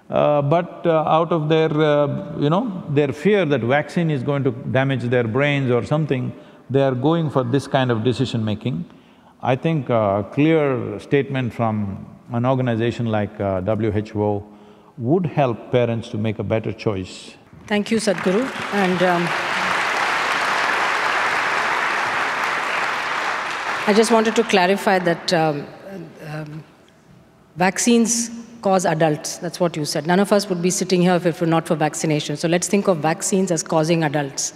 Uh, but uh, out of their, uh, you know, their fear that vaccine is going to damage their brains or something, they are going for this kind of decision-making. I think a clear statement from an organization like uh, WHO would help parents to make a better choice. Thank you, Sadhguru. And um, I just wanted to clarify that um, um, vaccines cause adults, that's what you said. None of us would be sitting here if it were not for vaccination. So let's think of vaccines as causing adults.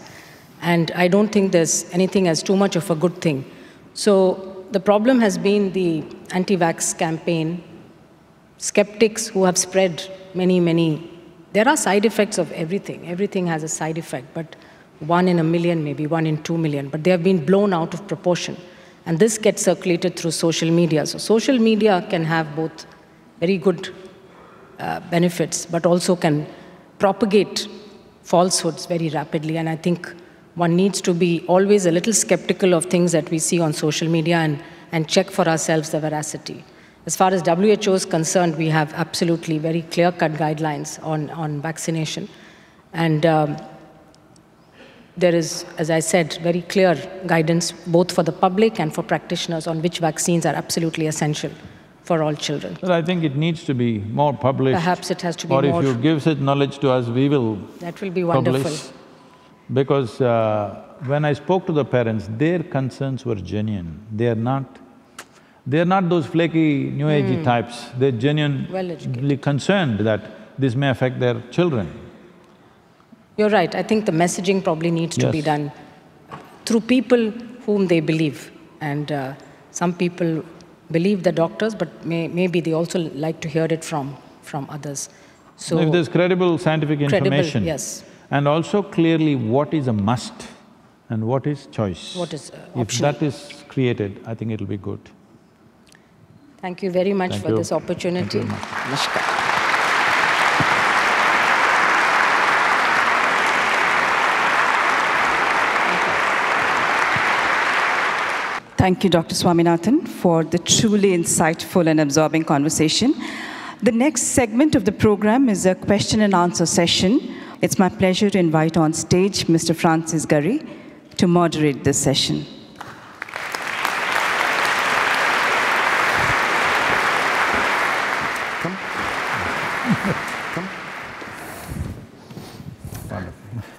And I don't think there's anything as too much of a good thing. So the problem has been the anti-vax campaign, skeptics who have spread many, many. There are side effects of everything. Everything has a side effect, but one in a million, maybe one in two million, but they have been blown out of proportion. And this gets circulated through social media. So social media can have both very good uh, benefits, but also can propagate falsehoods very rapidly. And I think one needs to be always a little skeptical of things that we see on social media and, and check for ourselves the veracity. As far as WHO is concerned, we have absolutely very clear-cut guidelines on, on vaccination. And um, there is, as I said, very clear guidance both for the public and for practitioners on which vaccines are absolutely essential for all children. But I think it needs to be more published. Perhaps it has to be or more… Or if you give such knowledge to us, we will That will be wonderful. Publish. Because uh, when I spoke to the parents, their concerns were genuine. They are not… They are not those flaky, new agey mm. types. They're genuinely well concerned that this may affect their children. You're right. I think the messaging probably needs yes. to be done through people whom they believe. And uh, some people believe the doctors, but may, maybe they also like to hear it from, from others. So if there's credible scientific information, yes. And also clearly what is a must and what is choice. What is uh, If that is created, I think it'll be good. Thank you very much Thank for you. this opportunity. Namaskar. Thank you, Dr. Swaminathan, for the truly insightful and absorbing conversation. The next segment of the program is a question and answer session. It's my pleasure to invite on stage Mr. Francis Gurry to moderate this session. Come.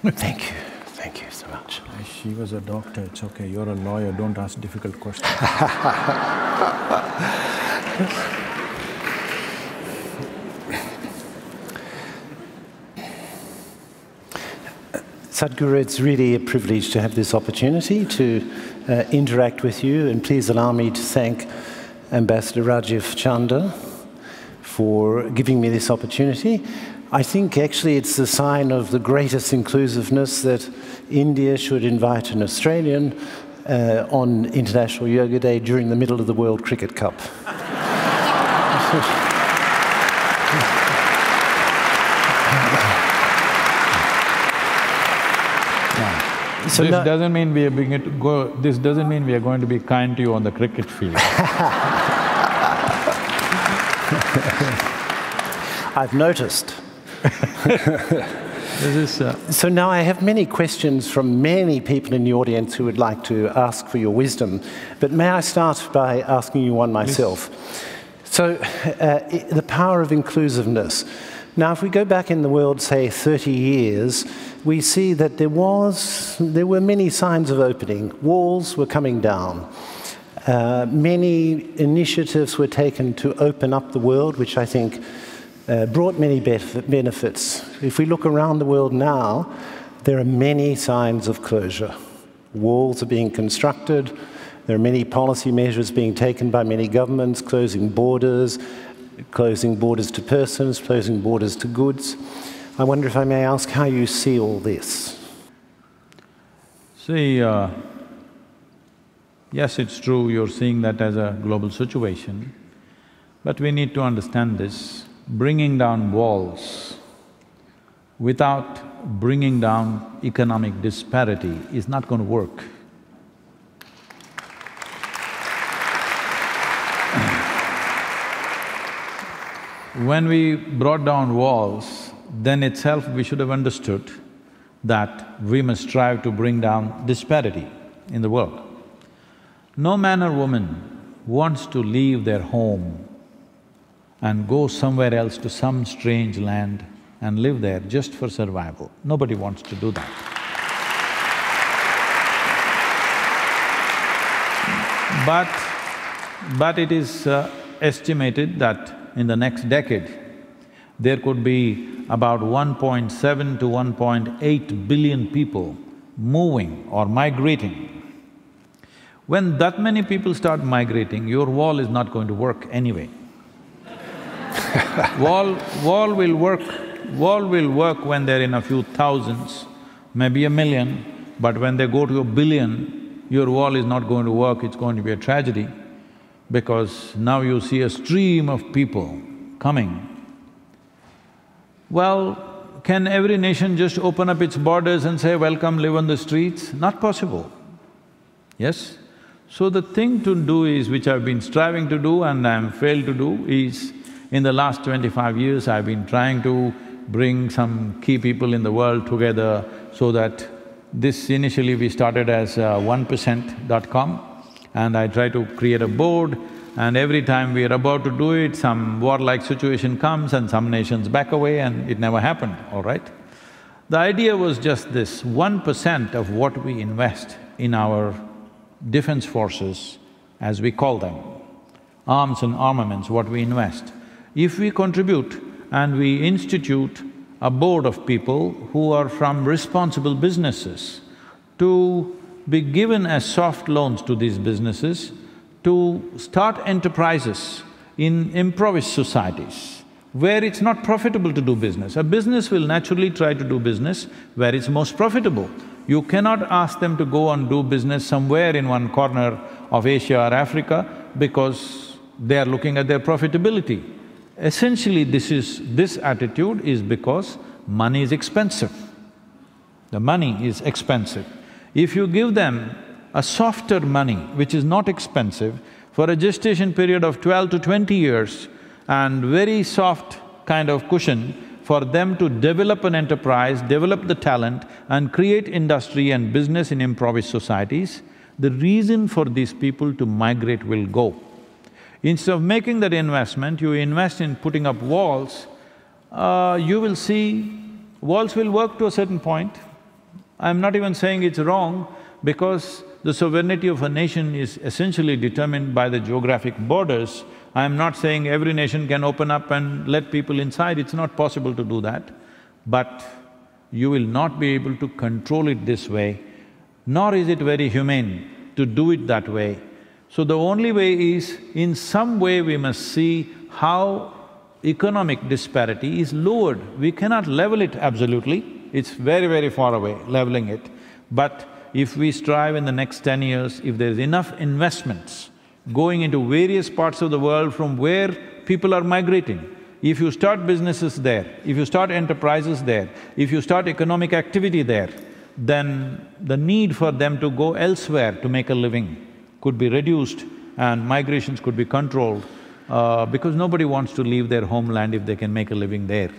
Come. Thank you. Thank you so much. She was a doctor, it's okay. You're a lawyer, don't ask difficult questions. Sadhguru, it's really a privilege to have this opportunity to uh, interact with you, and please allow me to thank Ambassador Rajiv Chander for giving me this opportunity. I think actually it's a sign of the greatest inclusiveness that India should invite an Australian uh, on International Yoga Day during the middle of the World Cricket Cup. So this doesn't mean we are being to go, this doesn't mean we are going to be kind to you on the cricket field. I've noticed. is, uh... So now I have many questions from many people in the audience who would like to ask for your wisdom. But may I start by asking you one myself? Please. So, uh, the power of inclusiveness. Now, if we go back in the world, say 30 years, we see that there was there were many signs of opening. Walls were coming down. Uh, many initiatives were taken to open up the world, which I think uh, brought many benefits. If we look around the world now, there are many signs of closure. Walls are being constructed. There are many policy measures being taken by many governments, closing borders, closing borders to persons, closing borders to goods. I wonder if I may ask how you see all this. See, uh, yes, it's true, you're seeing that as a global situation, but we need to understand this. Bringing down walls without bringing down economic disparity is not going to work. when we brought down walls, then itself we should have understood that we must strive to bring down disparity in the world. No man or woman wants to leave their home and go somewhere else to some strange land and live there just for survival. Nobody wants to do that. But… but it is uh, estimated that in the next decade, there could be about 1.7 to 1.8 billion people moving or migrating. When that many people start migrating, your wall is not going to work anyway. wall… wall will work… wall will work when they're in a few thousands, maybe a million, but when they go to a billion, your wall is not going to work, it's going to be a tragedy because now you see a stream of people coming well, can every nation just open up its borders and say, welcome, live on the streets? Not possible, yes? So the thing to do is, which I've been striving to do and I'm failed to do, is in the last twenty-five years I've been trying to bring some key people in the world together so that this initially we started as uh, onepercent.com and I try to create a board and every time we are about to do it, some warlike situation comes and some nations back away and it never happened, all right? The idea was just this, one percent of what we invest in our defense forces, as we call them, arms and armaments, what we invest, if we contribute and we institute a board of people who are from responsible businesses to be given as soft loans to these businesses, to start enterprises in impoverished societies where it's not profitable to do business. A business will naturally try to do business where it's most profitable. You cannot ask them to go and do business somewhere in one corner of Asia or Africa because they are looking at their profitability. Essentially, this is… this attitude is because money is expensive. The money is expensive. If you give them a softer money, which is not expensive, for a gestation period of twelve to twenty years and very soft kind of cushion for them to develop an enterprise, develop the talent and create industry and business in impoverished societies, the reason for these people to migrate will go. Instead of making that investment, you invest in putting up walls, uh, you will see walls will work to a certain point, I'm not even saying it's wrong because the sovereignty of a nation is essentially determined by the geographic borders. I'm not saying every nation can open up and let people inside, it's not possible to do that. But you will not be able to control it this way, nor is it very humane to do it that way. So the only way is, in some way we must see how economic disparity is lowered. We cannot level it absolutely, it's very, very far away, leveling it. But if we strive in the next ten years, if there's enough investments going into various parts of the world from where people are migrating, if you start businesses there, if you start enterprises there, if you start economic activity there, then the need for them to go elsewhere to make a living could be reduced and migrations could be controlled uh, because nobody wants to leave their homeland if they can make a living there.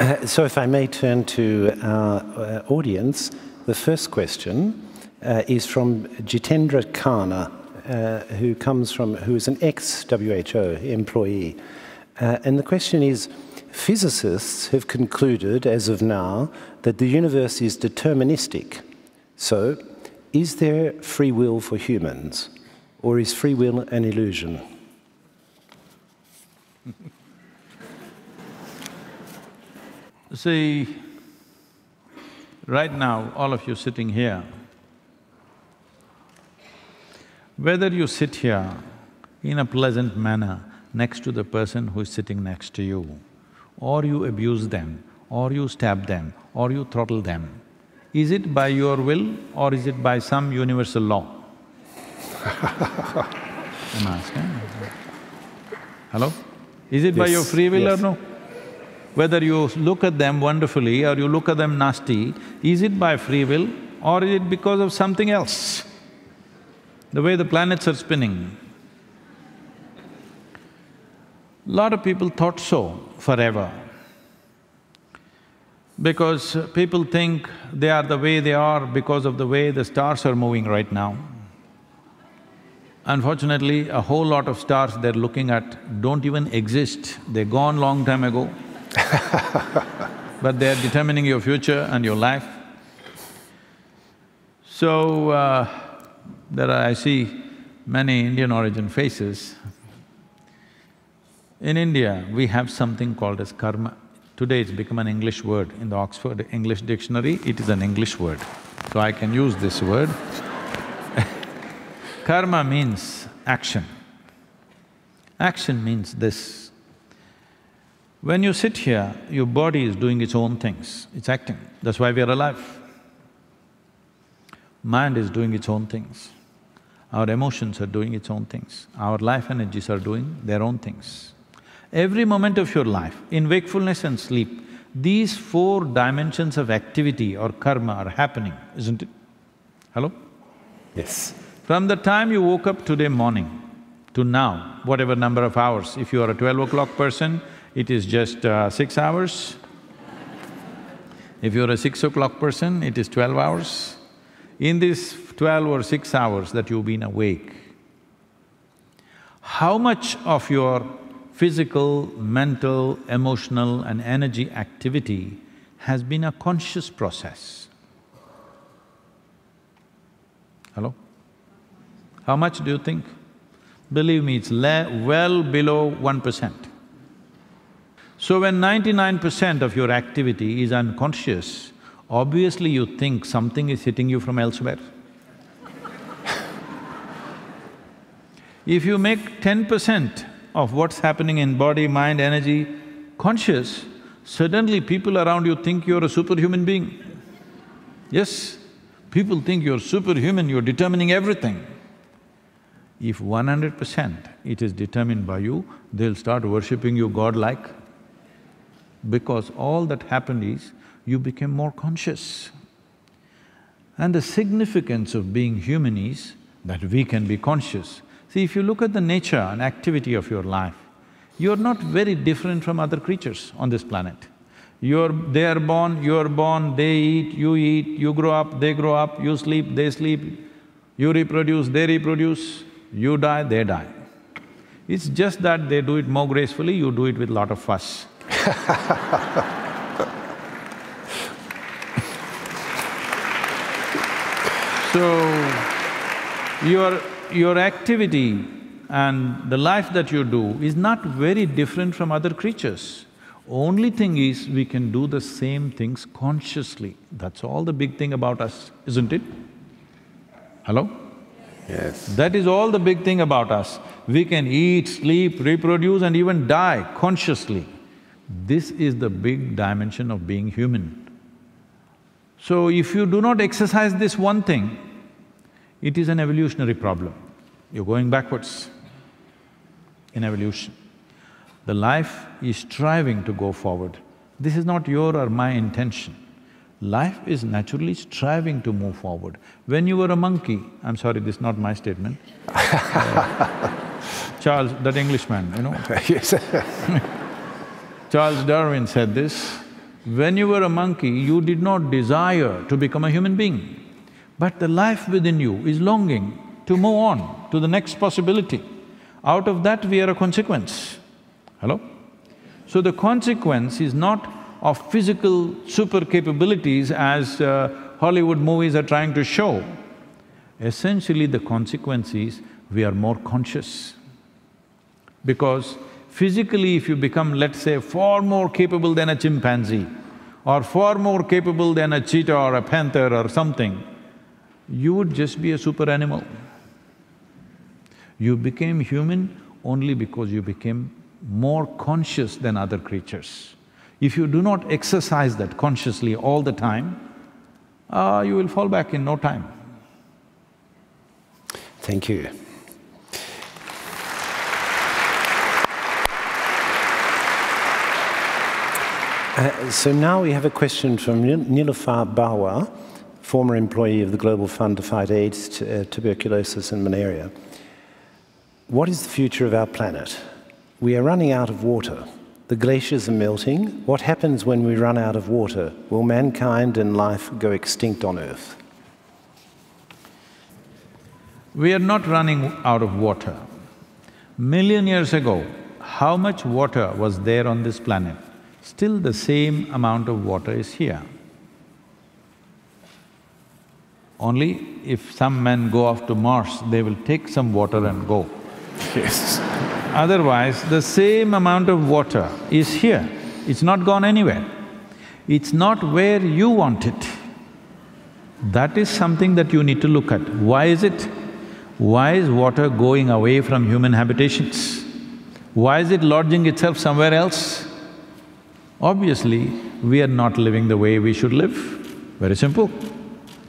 Uh, so if I may turn to our uh, audience, the first question uh, is from Jitendra Khanna, uh, who comes from… who is an ex-WHO employee. And the question is, physicists have concluded, as of now, that the universe is deterministic. So, is there free will for humans, or is free will an illusion? See, right now, all of you sitting here, whether you sit here in a pleasant manner next to the person who is sitting next to you, or you abuse them, or you stab them, or you throttle them, is it by your will or is it by some universal law? I'm asking. Hello? Is it by your free will yes. or no? Whether you look at them wonderfully or you look at them nasty, is it by free will or is it because of something else? The way the planets are spinning. Lot of people thought so forever because people think they are the way they are because of the way the stars are moving right now. Unfortunately, a whole lot of stars they're looking at don't even exist, they're gone long time ago. but they're determining your future and your life. So, uh, there are… I see many Indian origin faces. In India, we have something called as karma. Today it's become an English word. In the Oxford English Dictionary, it is an English word. So I can use this word. Karma means action. Action means this. When you sit here, your body is doing its own things, it's acting, that's why we are alive. Mind is doing its own things. Our emotions are doing its own things. Our life energies are doing their own things. Every moment of your life, in wakefulness and sleep, these four dimensions of activity or karma are happening, isn't it? Hello? Yes. From the time you woke up today morning to now, whatever number of hours, if you are a twelve o'clock person, it is just uh, six hours. If you're a six o'clock person, it is twelve hours. In this twelve or six hours that you've been awake, how much of your physical, mental, emotional and energy activity has been a conscious process. Hello? How much do you think? Believe me, it's well below one percent. So when ninety-nine percent of your activity is unconscious, obviously you think something is hitting you from elsewhere. if you make ten percent of what's happening in body, mind, energy, conscious, suddenly people around you think you're a superhuman being. Yes, people think you're superhuman, you're determining everything. If one hundred percent it is determined by you, they'll start worshipping you godlike. Because all that happened is, you became more conscious. And the significance of being human is that we can be conscious. See, if you look at the nature and activity of your life, you're not very different from other creatures on this planet. You're… they are born, you're born, they eat, you eat, you grow up, they grow up, you sleep, they sleep, you reproduce, they reproduce, you die, they die. It's just that they do it more gracefully, you do it with lot of fuss. so, your, your activity and the life that you do is not very different from other creatures. Only thing is, we can do the same things consciously. That's all the big thing about us, isn't it? Hello? Yes. That is all the big thing about us. We can eat, sleep, reproduce and even die consciously. This is the big dimension of being human. So if you do not exercise this one thing, it is an evolutionary problem. You're going backwards in evolution. The life is striving to go forward. This is not your or my intention. Life is naturally striving to move forward. When you were a monkey, I'm sorry, this is not my statement. uh, Charles, that Englishman, you know. yes. Charles Darwin said this, when you were a monkey, you did not desire to become a human being. But the life within you is longing to move on to the next possibility. Out of that, we are a consequence. Hello? So the consequence is not of physical super capabilities as uh, Hollywood movies are trying to show. Essentially, the consequence is we are more conscious. Because physically, if you become, let's say, far more capable than a chimpanzee or far more capable than a cheetah or a panther or something, you would just be a super animal. You became human only because you became more conscious than other creatures. If you do not exercise that consciously all the time, uh, you will fall back in no time. Thank you. Uh, so now we have a question from Nilufar Bawa, former employee of the Global Fund to Fight AIDS, uh, tuberculosis and malaria. What is the future of our planet? We are running out of water. The glaciers are melting. What happens when we run out of water? Will mankind and life go extinct on Earth? We are not running out of water. Million years ago, how much water was there on this planet? Still the same amount of water is here. Only if some men go off to Mars, they will take some water and go. Yes. Otherwise, the same amount of water is here, it's not gone anywhere. It's not where you want it. That is something that you need to look at. Why is it? Why is water going away from human habitations? Why is it lodging itself somewhere else? Obviously, we are not living the way we should live. Very simple.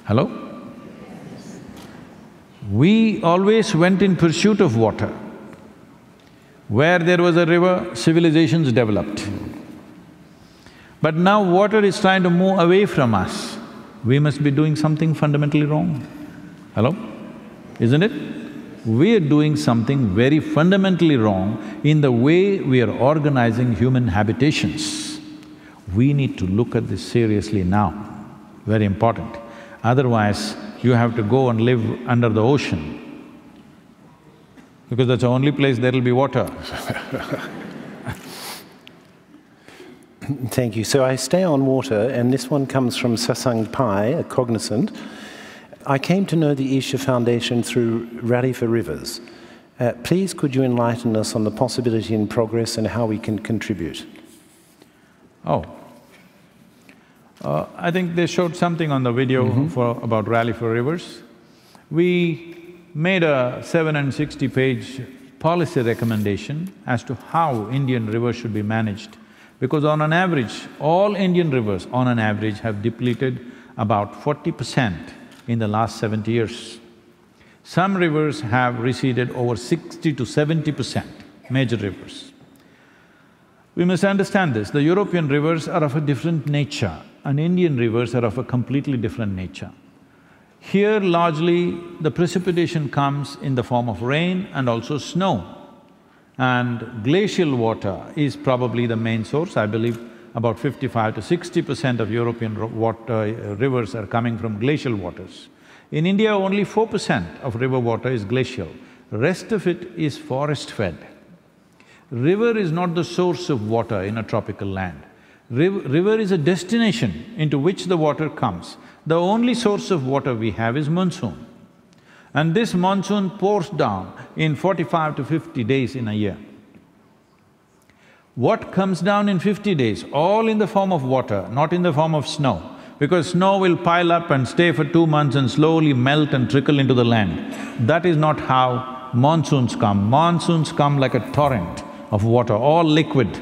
Hello? We always went in pursuit of water. Where there was a river, civilizations developed. But now water is trying to move away from us. We must be doing something fundamentally wrong. Hello? Isn't it? We are doing something very fundamentally wrong in the way we are organizing human habitations. We need to look at this seriously now, very important. Otherwise, you have to go and live under the ocean because that's the only place there'll be water. Thank you. So I stay on water, and this one comes from Sasang Pai, a cognizant. I came to know the Isha Foundation through Rally for Rivers. Uh, please, could you enlighten us on the possibility in progress and how we can contribute? Oh. Uh, I think they showed something on the video mm -hmm. for about Rally for Rivers. We made a seven and sixty page policy recommendation as to how Indian rivers should be managed. Because on an average, all Indian rivers on an average have depleted about forty percent in the last seventy years. Some rivers have receded over sixty to seventy percent, major rivers. We must understand this, the European rivers are of a different nature and Indian rivers are of a completely different nature. Here largely the precipitation comes in the form of rain and also snow. And glacial water is probably the main source, I believe about fifty-five to sixty percent of European water, uh, rivers are coming from glacial waters. In India, only four percent of river water is glacial, rest of it is forest-fed. River is not the source of water in a tropical land. Riv river is a destination into which the water comes. The only source of water we have is monsoon. And this monsoon pours down in forty-five to fifty days in a year. What comes down in fifty days? All in the form of water, not in the form of snow. Because snow will pile up and stay for two months and slowly melt and trickle into the land. That is not how monsoons come. Monsoons come like a torrent of water, all liquid.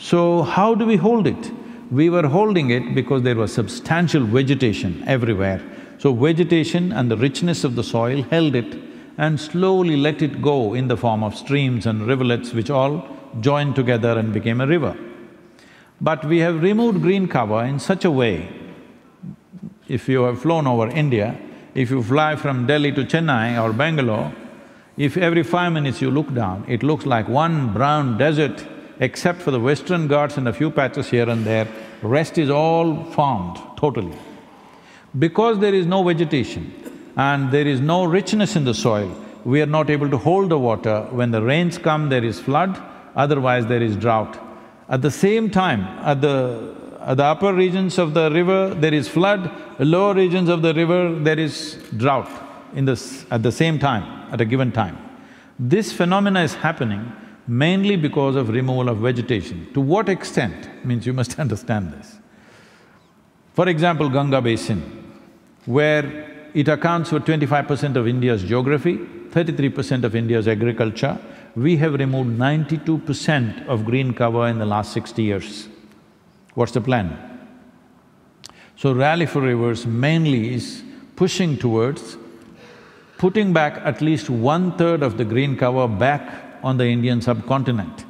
So how do we hold it? We were holding it because there was substantial vegetation everywhere. So vegetation and the richness of the soil held it and slowly let it go in the form of streams and rivulets which all joined together and became a river. But we have removed green cover in such a way, if you have flown over India, if you fly from Delhi to Chennai or Bangalore, if every five minutes you look down, it looks like one brown desert except for the western Ghats and a few patches here and there, rest is all farmed totally. Because there is no vegetation and there is no richness in the soil, we are not able to hold the water. When the rains come, there is flood, otherwise there is drought. At the same time, at the… at the upper regions of the river, there is flood, lower regions of the river, there is drought in this… at the same time, at a given time. This phenomena is happening mainly because of removal of vegetation. To what extent means you must understand this. For example, Ganga Basin, where it accounts for twenty-five percent of India's geography, thirty-three percent of India's agriculture, we have removed ninety-two percent of green cover in the last sixty years. What's the plan? So Rally for Rivers mainly is pushing towards putting back at least one-third of the green cover back on the Indian subcontinent.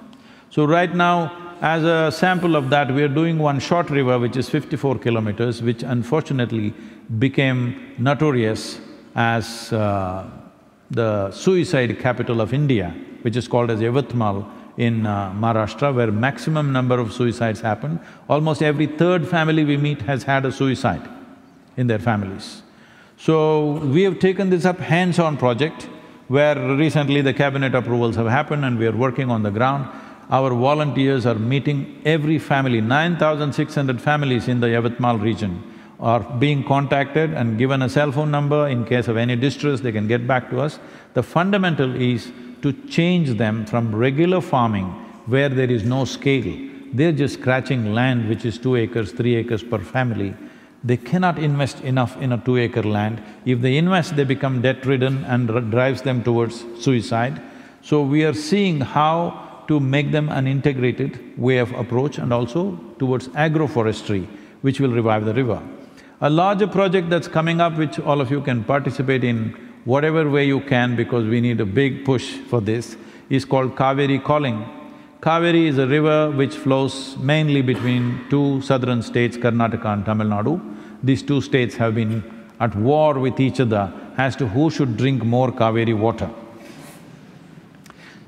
So right now, as a sample of that, we are doing one short river which is fifty-four kilometers, which unfortunately became notorious as uh, the suicide capital of India, which is called as Yavatmal in uh, Maharashtra, where maximum number of suicides happen. Almost every third family we meet has had a suicide in their families. So, we have taken this up hands-on project where recently the cabinet approvals have happened and we are working on the ground. Our volunteers are meeting every family, nine thousand six hundred families in the Yavatmal region are being contacted and given a cell phone number in case of any distress, they can get back to us. The fundamental is to change them from regular farming where there is no scale. They're just scratching land which is two acres, three acres per family they cannot invest enough in a two-acre land. If they invest, they become debt-ridden and drives them towards suicide. So we are seeing how to make them an integrated way of approach and also towards agroforestry, which will revive the river. A larger project that's coming up, which all of you can participate in whatever way you can because we need a big push for this, is called Kaveri Calling. Kaveri is a river which flows mainly between two southern states, Karnataka and Tamil Nadu. These two states have been at war with each other as to who should drink more Kaveri water.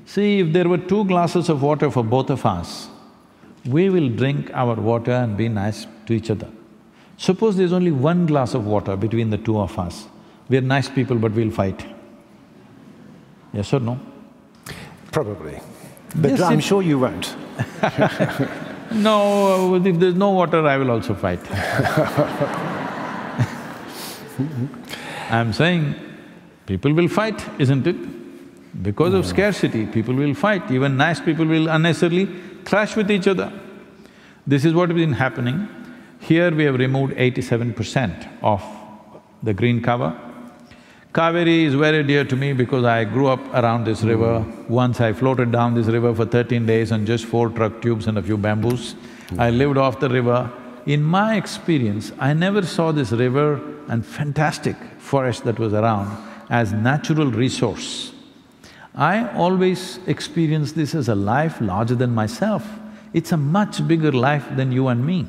See, if there were two glasses of water for both of us, we will drink our water and be nice to each other. Suppose there's only one glass of water between the two of us, we're nice people but we'll fight. Yes or no? Probably. But yes, I'm sure you won't. no, uh, if there's no water, I will also fight. I'm saying people will fight, isn't it? Because of scarcity, people will fight, even nice people will unnecessarily clash with each other. This is what has been happening. Here we have removed eighty-seven percent of the green cover Kaveri is very dear to me because I grew up around this river. Once I floated down this river for thirteen days on just four truck tubes and a few bamboos. I lived off the river. In my experience, I never saw this river and fantastic forest that was around as natural resource. I always experienced this as a life larger than myself. It's a much bigger life than you and me.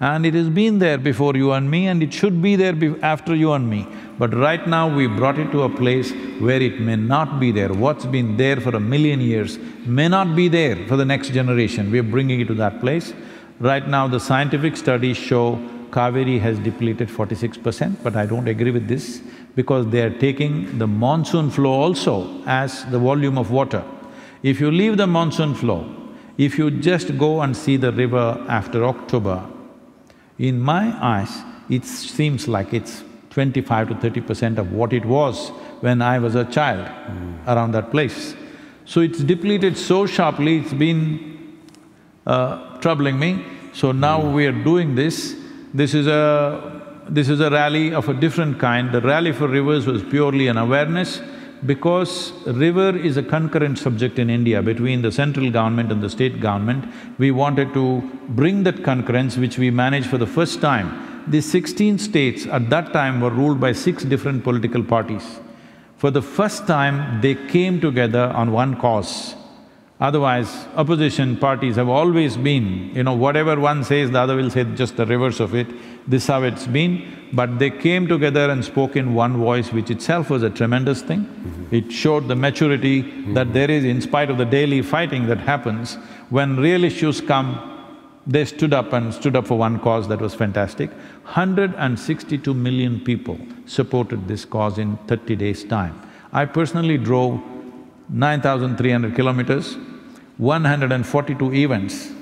And it has been there before you and me and it should be there after you and me. But right now we brought it to a place where it may not be there. What's been there for a million years may not be there for the next generation. We're bringing it to that place. Right now the scientific studies show Kaveri has depleted forty-six percent, but I don't agree with this because they are taking the monsoon flow also as the volume of water. If you leave the monsoon flow, if you just go and see the river after October, in my eyes, it seems like it's twenty-five to thirty percent of what it was when I was a child mm. around that place. So it's depleted so sharply, it's been uh, troubling me. So now mm. we are doing this. This is a… this is a rally of a different kind. The Rally for Rivers was purely an awareness because river is a concurrent subject in India between the central government and the state government. We wanted to bring that concurrence which we managed for the first time the sixteen states at that time were ruled by six different political parties. For the first time, they came together on one cause. Otherwise, opposition parties have always been, you know, whatever one says, the other will say just the reverse of it. This how it's been. But they came together and spoke in one voice, which itself was a tremendous thing. Mm -hmm. It showed the maturity mm -hmm. that there is, in spite of the daily fighting that happens, when real issues come, they stood up and stood up for one cause that was fantastic. 162 million people supported this cause in thirty days' time. I personally drove 9,300 kilometers, 142 events.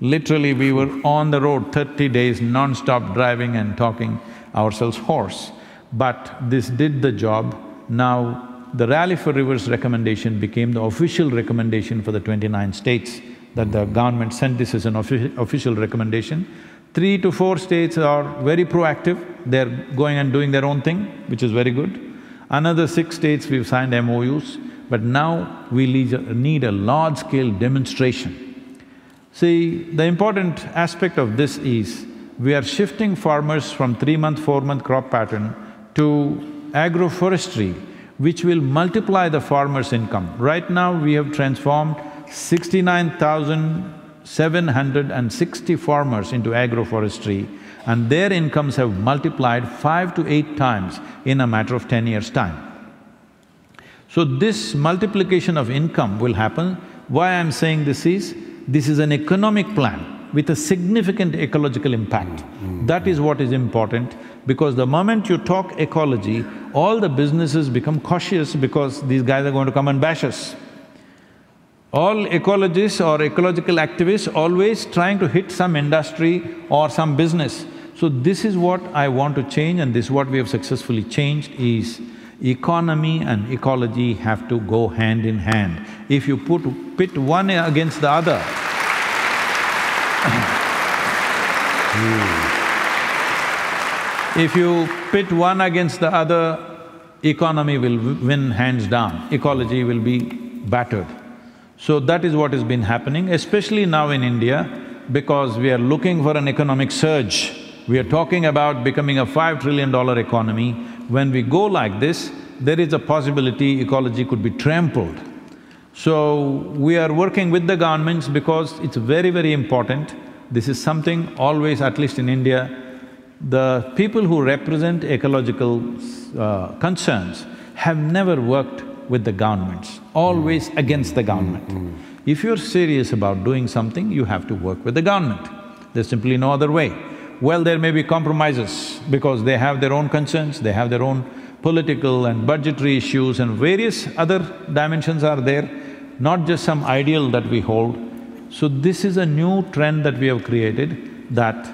Literally, we were on the road thirty days non-stop driving and talking ourselves hoarse. But this did the job. Now, the Rally for Rivers recommendation became the official recommendation for the twenty-nine states that the government sent this as an offi official recommendation. Three to four states are very proactive, they're going and doing their own thing, which is very good. Another six states we've signed MOUs, but now we need a large-scale demonstration. See, the important aspect of this is, we are shifting farmers from three-month, four-month crop pattern to agroforestry, which will multiply the farmer's income. Right now, we have transformed 69,760 farmers into agroforestry and their incomes have multiplied five to eight times in a matter of ten years' time. So this multiplication of income will happen. Why I'm saying this is, this is an economic plan with a significant ecological impact. Mm. That is what is important because the moment you talk ecology, all the businesses become cautious because these guys are going to come and bash us. All ecologists or ecological activists always trying to hit some industry or some business. So this is what I want to change and this is what we have successfully changed is economy and ecology have to go hand in hand. If you put… pit one against the other, if you pit one against the other, economy will win hands down, ecology will be battered. So that is what has been happening, especially now in India, because we are looking for an economic surge. We are talking about becoming a five trillion dollar economy. When we go like this, there is a possibility ecology could be trampled. So, we are working with the governments because it's very, very important. This is something always, at least in India, the people who represent ecological uh, concerns have never worked with the governments, always mm. against the government. Mm. If you're serious about doing something, you have to work with the government. There's simply no other way. Well, there may be compromises because they have their own concerns, they have their own political and budgetary issues and various other dimensions are there, not just some ideal that we hold. So this is a new trend that we have created that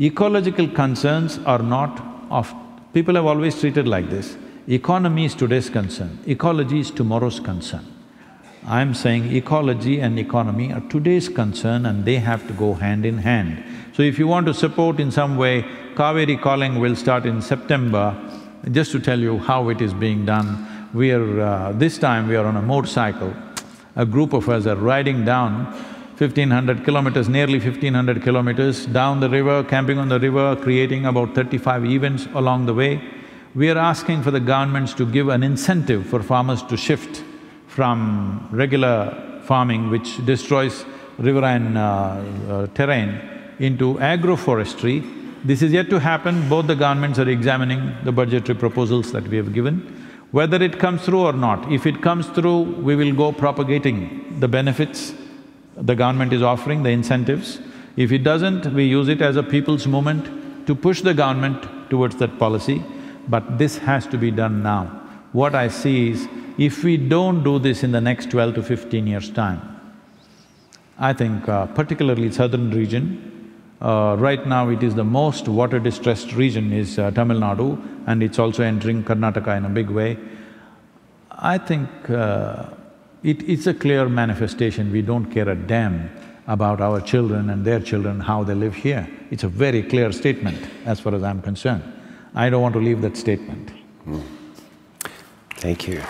ecological concerns are not of… people have always treated like this. Economy is today's concern, ecology is tomorrow's concern. I'm saying ecology and economy are today's concern and they have to go hand in hand. So if you want to support in some way, Kaveri Calling will start in September. Just to tell you how it is being done, we are… Uh, this time we are on a motorcycle. A group of us are riding down fifteen hundred kilometers, nearly fifteen hundred kilometers down the river, camping on the river, creating about thirty-five events along the way. We are asking for the governments to give an incentive for farmers to shift from regular farming which destroys riverine uh, uh, terrain into agroforestry. This is yet to happen, both the governments are examining the budgetary proposals that we have given. Whether it comes through or not, if it comes through, we will go propagating the benefits the government is offering, the incentives. If it doesn't, we use it as a people's movement to push the government towards that policy but this has to be done now. What I see is if we don't do this in the next twelve to fifteen years' time, I think uh, particularly southern region, uh, right now it is the most water-distressed region is uh, Tamil Nadu and it's also entering Karnataka in a big way. I think uh, it, it's a clear manifestation, we don't care a damn about our children and their children, how they live here. It's a very clear statement as far as I'm concerned. I don't want to leave that statement. Mm. Thank you.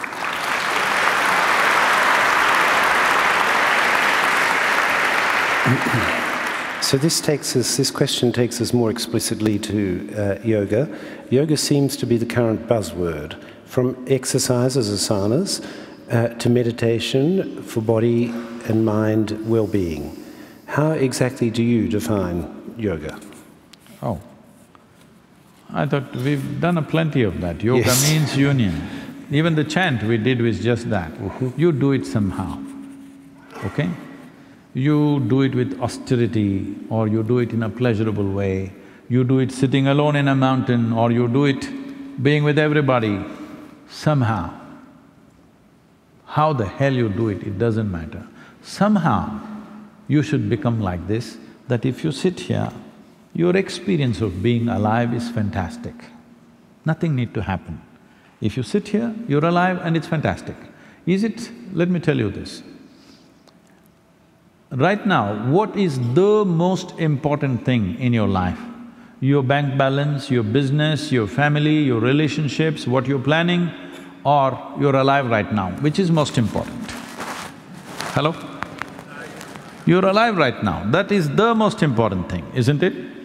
so this takes us, this question takes us more explicitly to uh, yoga. Yoga seems to be the current buzzword, from exercise as asanas uh, to meditation for body and mind well-being. How exactly do you define yoga? Oh, I thought we've done a plenty of that. Yoga yes. means union. Even the chant we did was just that. Mm -hmm. You do it somehow, okay? You do it with austerity or you do it in a pleasurable way, you do it sitting alone in a mountain or you do it being with everybody, somehow. How the hell you do it, it doesn't matter. Somehow, you should become like this, that if you sit here, your experience of being alive is fantastic. Nothing need to happen. If you sit here, you're alive and it's fantastic. Is it… let me tell you this, Right now, what is the most important thing in your life? Your bank balance, your business, your family, your relationships, what you're planning, or you're alive right now, which is most important? Hello? You're alive right now, that is the most important thing, isn't it?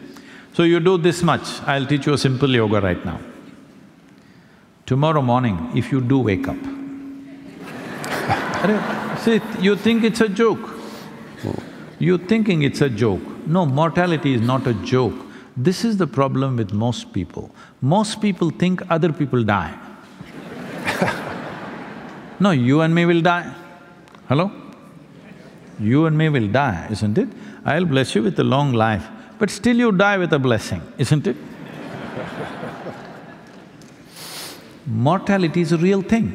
So you do this much, I'll teach you a simple yoga right now. Tomorrow morning, if you do wake up, see, you think it's a joke. You're thinking it's a joke. No, mortality is not a joke. This is the problem with most people. Most people think other people die. no, you and me will die. Hello? You and me will die, isn't it? I'll bless you with a long life, but still you die with a blessing, isn't it? Mortality is a real thing.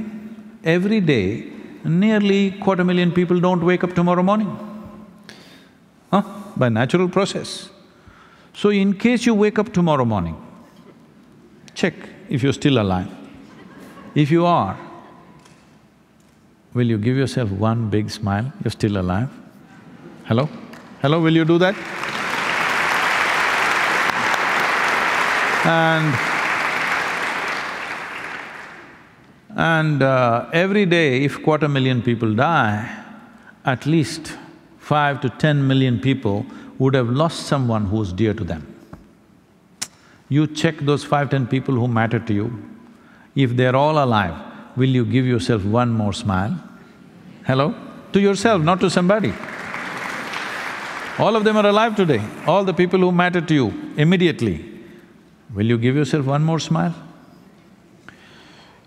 Every day, nearly quarter million people don't wake up tomorrow morning huh? by natural process. So in case you wake up tomorrow morning, check if you're still alive. If you are, will you give yourself one big smile, you're still alive? Hello? Hello, will you do that? And and uh, every day if quarter million people die, at least five to ten million people would have lost someone who's dear to them. You check those five, ten people who matter to you, if they're all alive, will you give yourself one more smile? Hello? To yourself, not to somebody. All of them are alive today, all the people who matter to you immediately. Will you give yourself one more smile?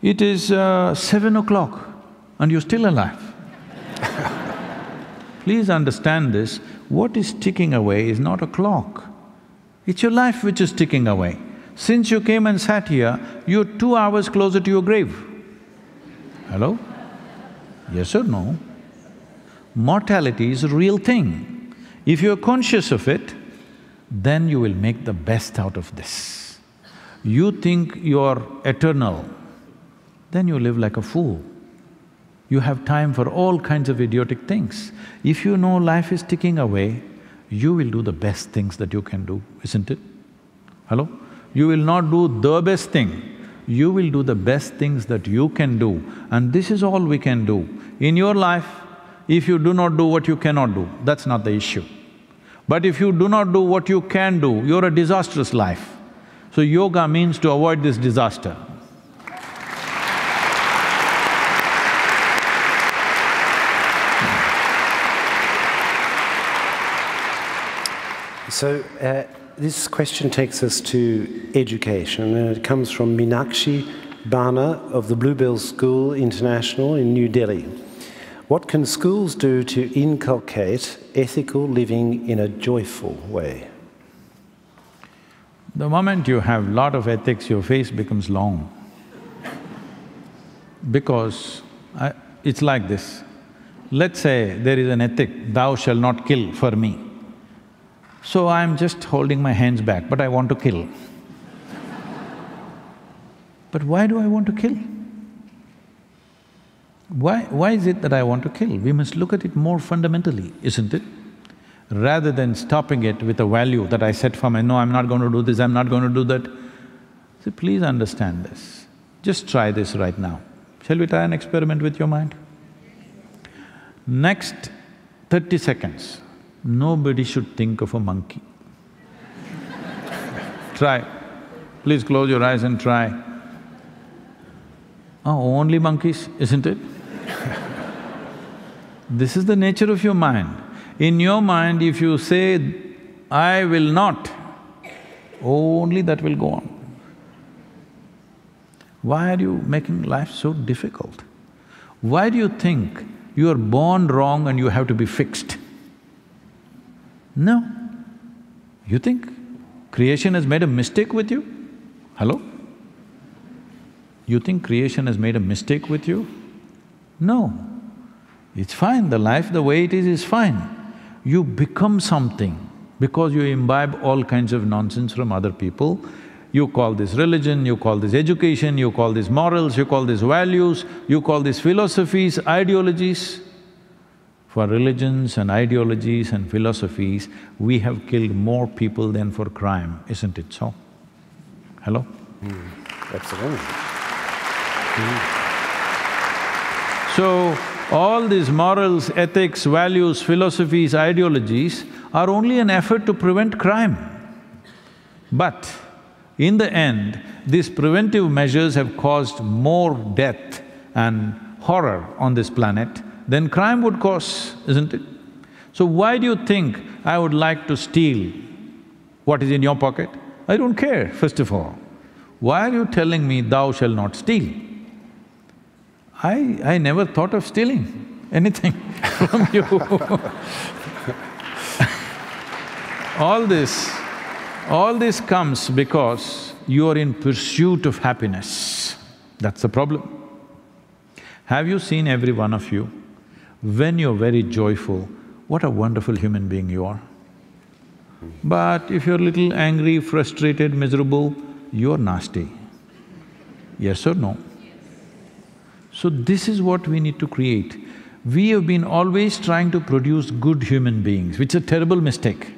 It is uh, seven o'clock and you're still alive. Please understand this, what is ticking away is not a clock. It's your life which is ticking away. Since you came and sat here, you're two hours closer to your grave. Hello? Yes or no? Mortality is a real thing. If you're conscious of it, then you will make the best out of this. You think you're eternal, then you live like a fool you have time for all kinds of idiotic things. If you know life is ticking away, you will do the best things that you can do, isn't it? Hello? You will not do the best thing, you will do the best things that you can do and this is all we can do. In your life, if you do not do what you cannot do, that's not the issue. But if you do not do what you can do, you're a disastrous life. So yoga means to avoid this disaster. So uh, this question takes us to education, and it comes from Minakshi Bana of the Bluebell School International in New Delhi. What can schools do to inculcate ethical living in a joyful way? The moment you have lot of ethics, your face becomes long. Because I, it's like this. Let's say there is an ethic, thou shall not kill for me. So I'm just holding my hands back, but I want to kill. but why do I want to kill? Why… why is it that I want to kill? We must look at it more fundamentally, isn't it? Rather than stopping it with a value that I set for my, no, I'm not going to do this, I'm not going to do that. So please understand this. Just try this right now. Shall we try an experiment with your mind? Next thirty seconds, nobody should think of a monkey. try. Please close your eyes and try. Oh, only monkeys, isn't it? this is the nature of your mind. In your mind, if you say, I will not, only that will go on. Why are you making life so difficult? Why do you think you are born wrong and you have to be fixed? No. You think creation has made a mistake with you? Hello? You think creation has made a mistake with you? No. It's fine, the life the way it is is fine. You become something because you imbibe all kinds of nonsense from other people you call this religion, you call this education, you call this morals, you call this values, you call this philosophies, ideologies. For religions and ideologies and philosophies, we have killed more people than for crime, isn't it so? Hello? Mm, absolutely. Mm. So, all these morals, ethics, values, philosophies, ideologies are only an effort to prevent crime. But in the end, these preventive measures have caused more death and horror on this planet than crime would cause, isn't it? So why do you think I would like to steal what is in your pocket? I don't care, first of all. Why are you telling me thou shall not steal? I… I never thought of stealing anything from you All this all this comes because you are in pursuit of happiness. That's the problem. Have you seen every one of you? When you're very joyful, what a wonderful human being you are. But if you're little angry, frustrated, miserable, you're nasty. Yes or no? So this is what we need to create. We have been always trying to produce good human beings, which is a terrible mistake.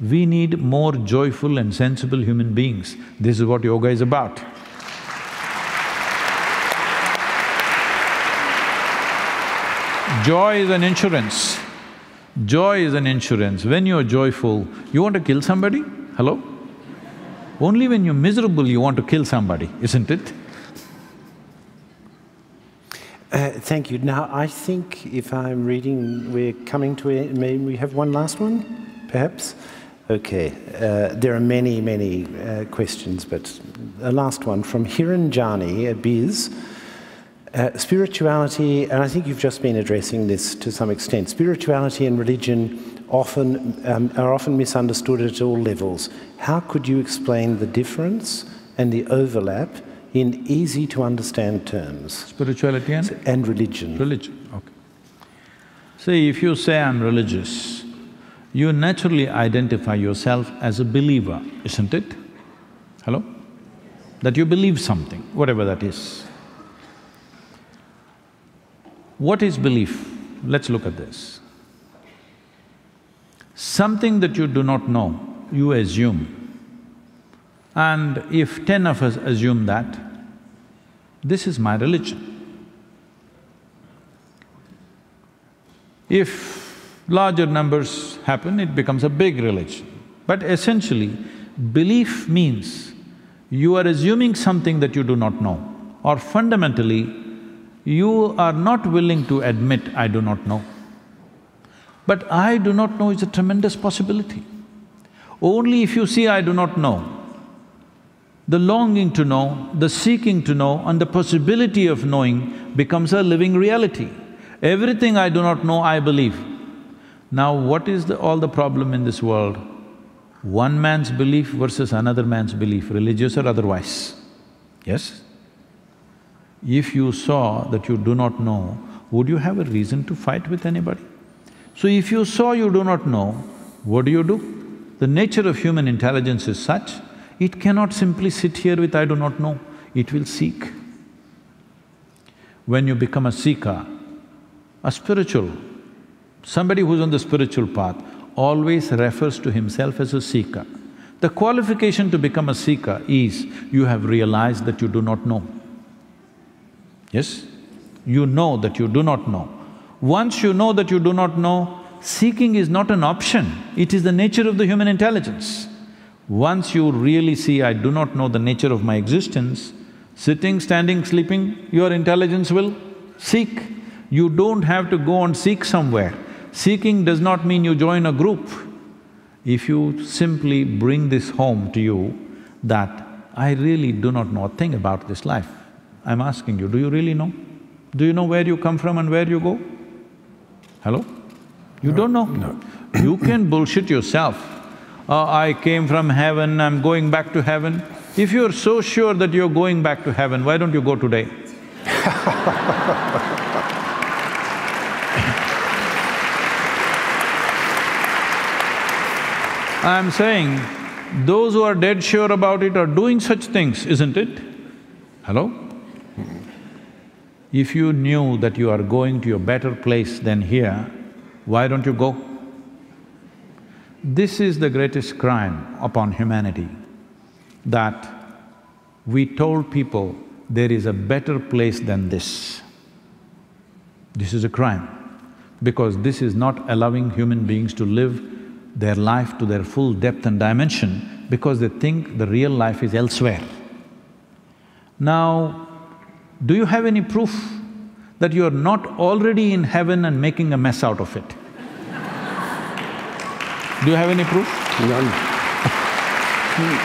We need more joyful and sensible human beings. This is what yoga is about. Joy is an insurance. Joy is an insurance. When you're joyful, you want to kill somebody? Hello? Only when you're miserable you want to kill somebody, isn't it? Uh, thank you. Now, I think if I'm reading, we're coming to a… may we have one last one, perhaps? Okay, uh, there are many, many uh, questions, but a last one from Hiran Jani, a biz. Uh, spirituality, and I think you've just been addressing this to some extent, spirituality and religion often um, are often misunderstood at all levels. How could you explain the difference and the overlap in easy to understand terms? Spirituality and? And religion. Religion, okay. See, if you say I'm religious, you naturally identify yourself as a believer, isn't it? Hello? That you believe something, whatever that is. What is belief? Let's look at this. Something that you do not know, you assume. And if ten of us assume that, this is my religion. If larger numbers happen, it becomes a big religion. But essentially, belief means you are assuming something that you do not know, or fundamentally, you are not willing to admit, I do not know. But I do not know is a tremendous possibility. Only if you see I do not know, the longing to know, the seeking to know and the possibility of knowing becomes a living reality. Everything I do not know, I believe. Now what is the, all the problem in this world? One man's belief versus another man's belief, religious or otherwise. Yes? If you saw that you do not know, would you have a reason to fight with anybody? So if you saw you do not know, what do you do? The nature of human intelligence is such, it cannot simply sit here with I do not know, it will seek. When you become a seeker, a spiritual, somebody who's on the spiritual path always refers to himself as a seeker. The qualification to become a seeker is you have realized that you do not know. Yes? You know that you do not know. Once you know that you do not know, seeking is not an option, it is the nature of the human intelligence. Once you really see, I do not know the nature of my existence, sitting, standing, sleeping, your intelligence will seek. You don't have to go and seek somewhere. Seeking does not mean you join a group. If you simply bring this home to you that I really do not know a thing about this life, I'm asking you, do you really know? Do you know where you come from and where you go? Hello? You don't know? No. You can bullshit yourself. Uh, I came from heaven, I'm going back to heaven. If you're so sure that you're going back to heaven, why don't you go today? I'm saying, those who are dead sure about it are doing such things, isn't it? Hello? If you knew that you are going to a better place than here, why don't you go? This is the greatest crime upon humanity, that we told people there is a better place than this. This is a crime, because this is not allowing human beings to live their life to their full depth and dimension because they think the real life is elsewhere. Now, do you have any proof that you are not already in heaven and making a mess out of it? Do you have any proof? None. Hmm.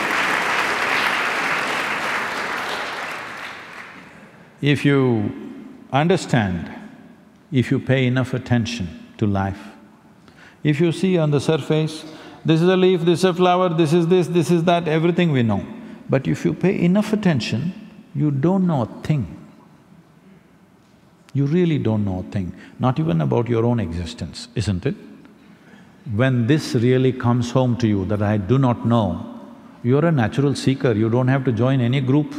If you understand, if you pay enough attention to life, if you see on the surface, this is a leaf, this is a flower, this is this, this is that, everything we know. But if you pay enough attention, you don't know a thing. You really don't know a thing, not even about your own existence, isn't it? When this really comes home to you that I do not know, you're a natural seeker, you don't have to join any group,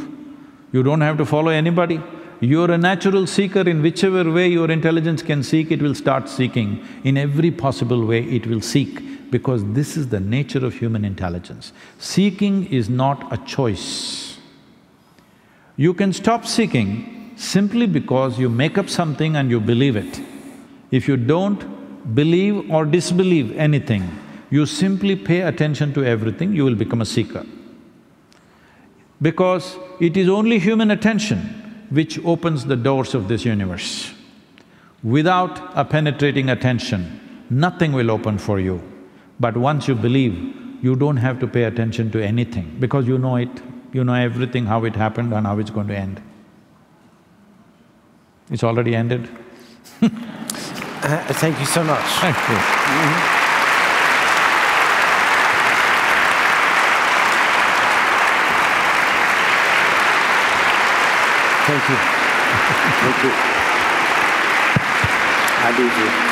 you don't have to follow anybody. You're a natural seeker in whichever way your intelligence can seek, it will start seeking. In every possible way, it will seek because this is the nature of human intelligence. Seeking is not a choice. You can stop seeking simply because you make up something and you believe it. If you don't believe or disbelieve anything, you simply pay attention to everything, you will become a seeker. Because it is only human attention which opens the doors of this universe. Without a penetrating attention, nothing will open for you. But once you believe, you don't have to pay attention to anything because you know it, you know everything, how it happened and how it's going to end. It's already ended. Uh, thank you so much. Thank you. Thank you. Thank you. I do too.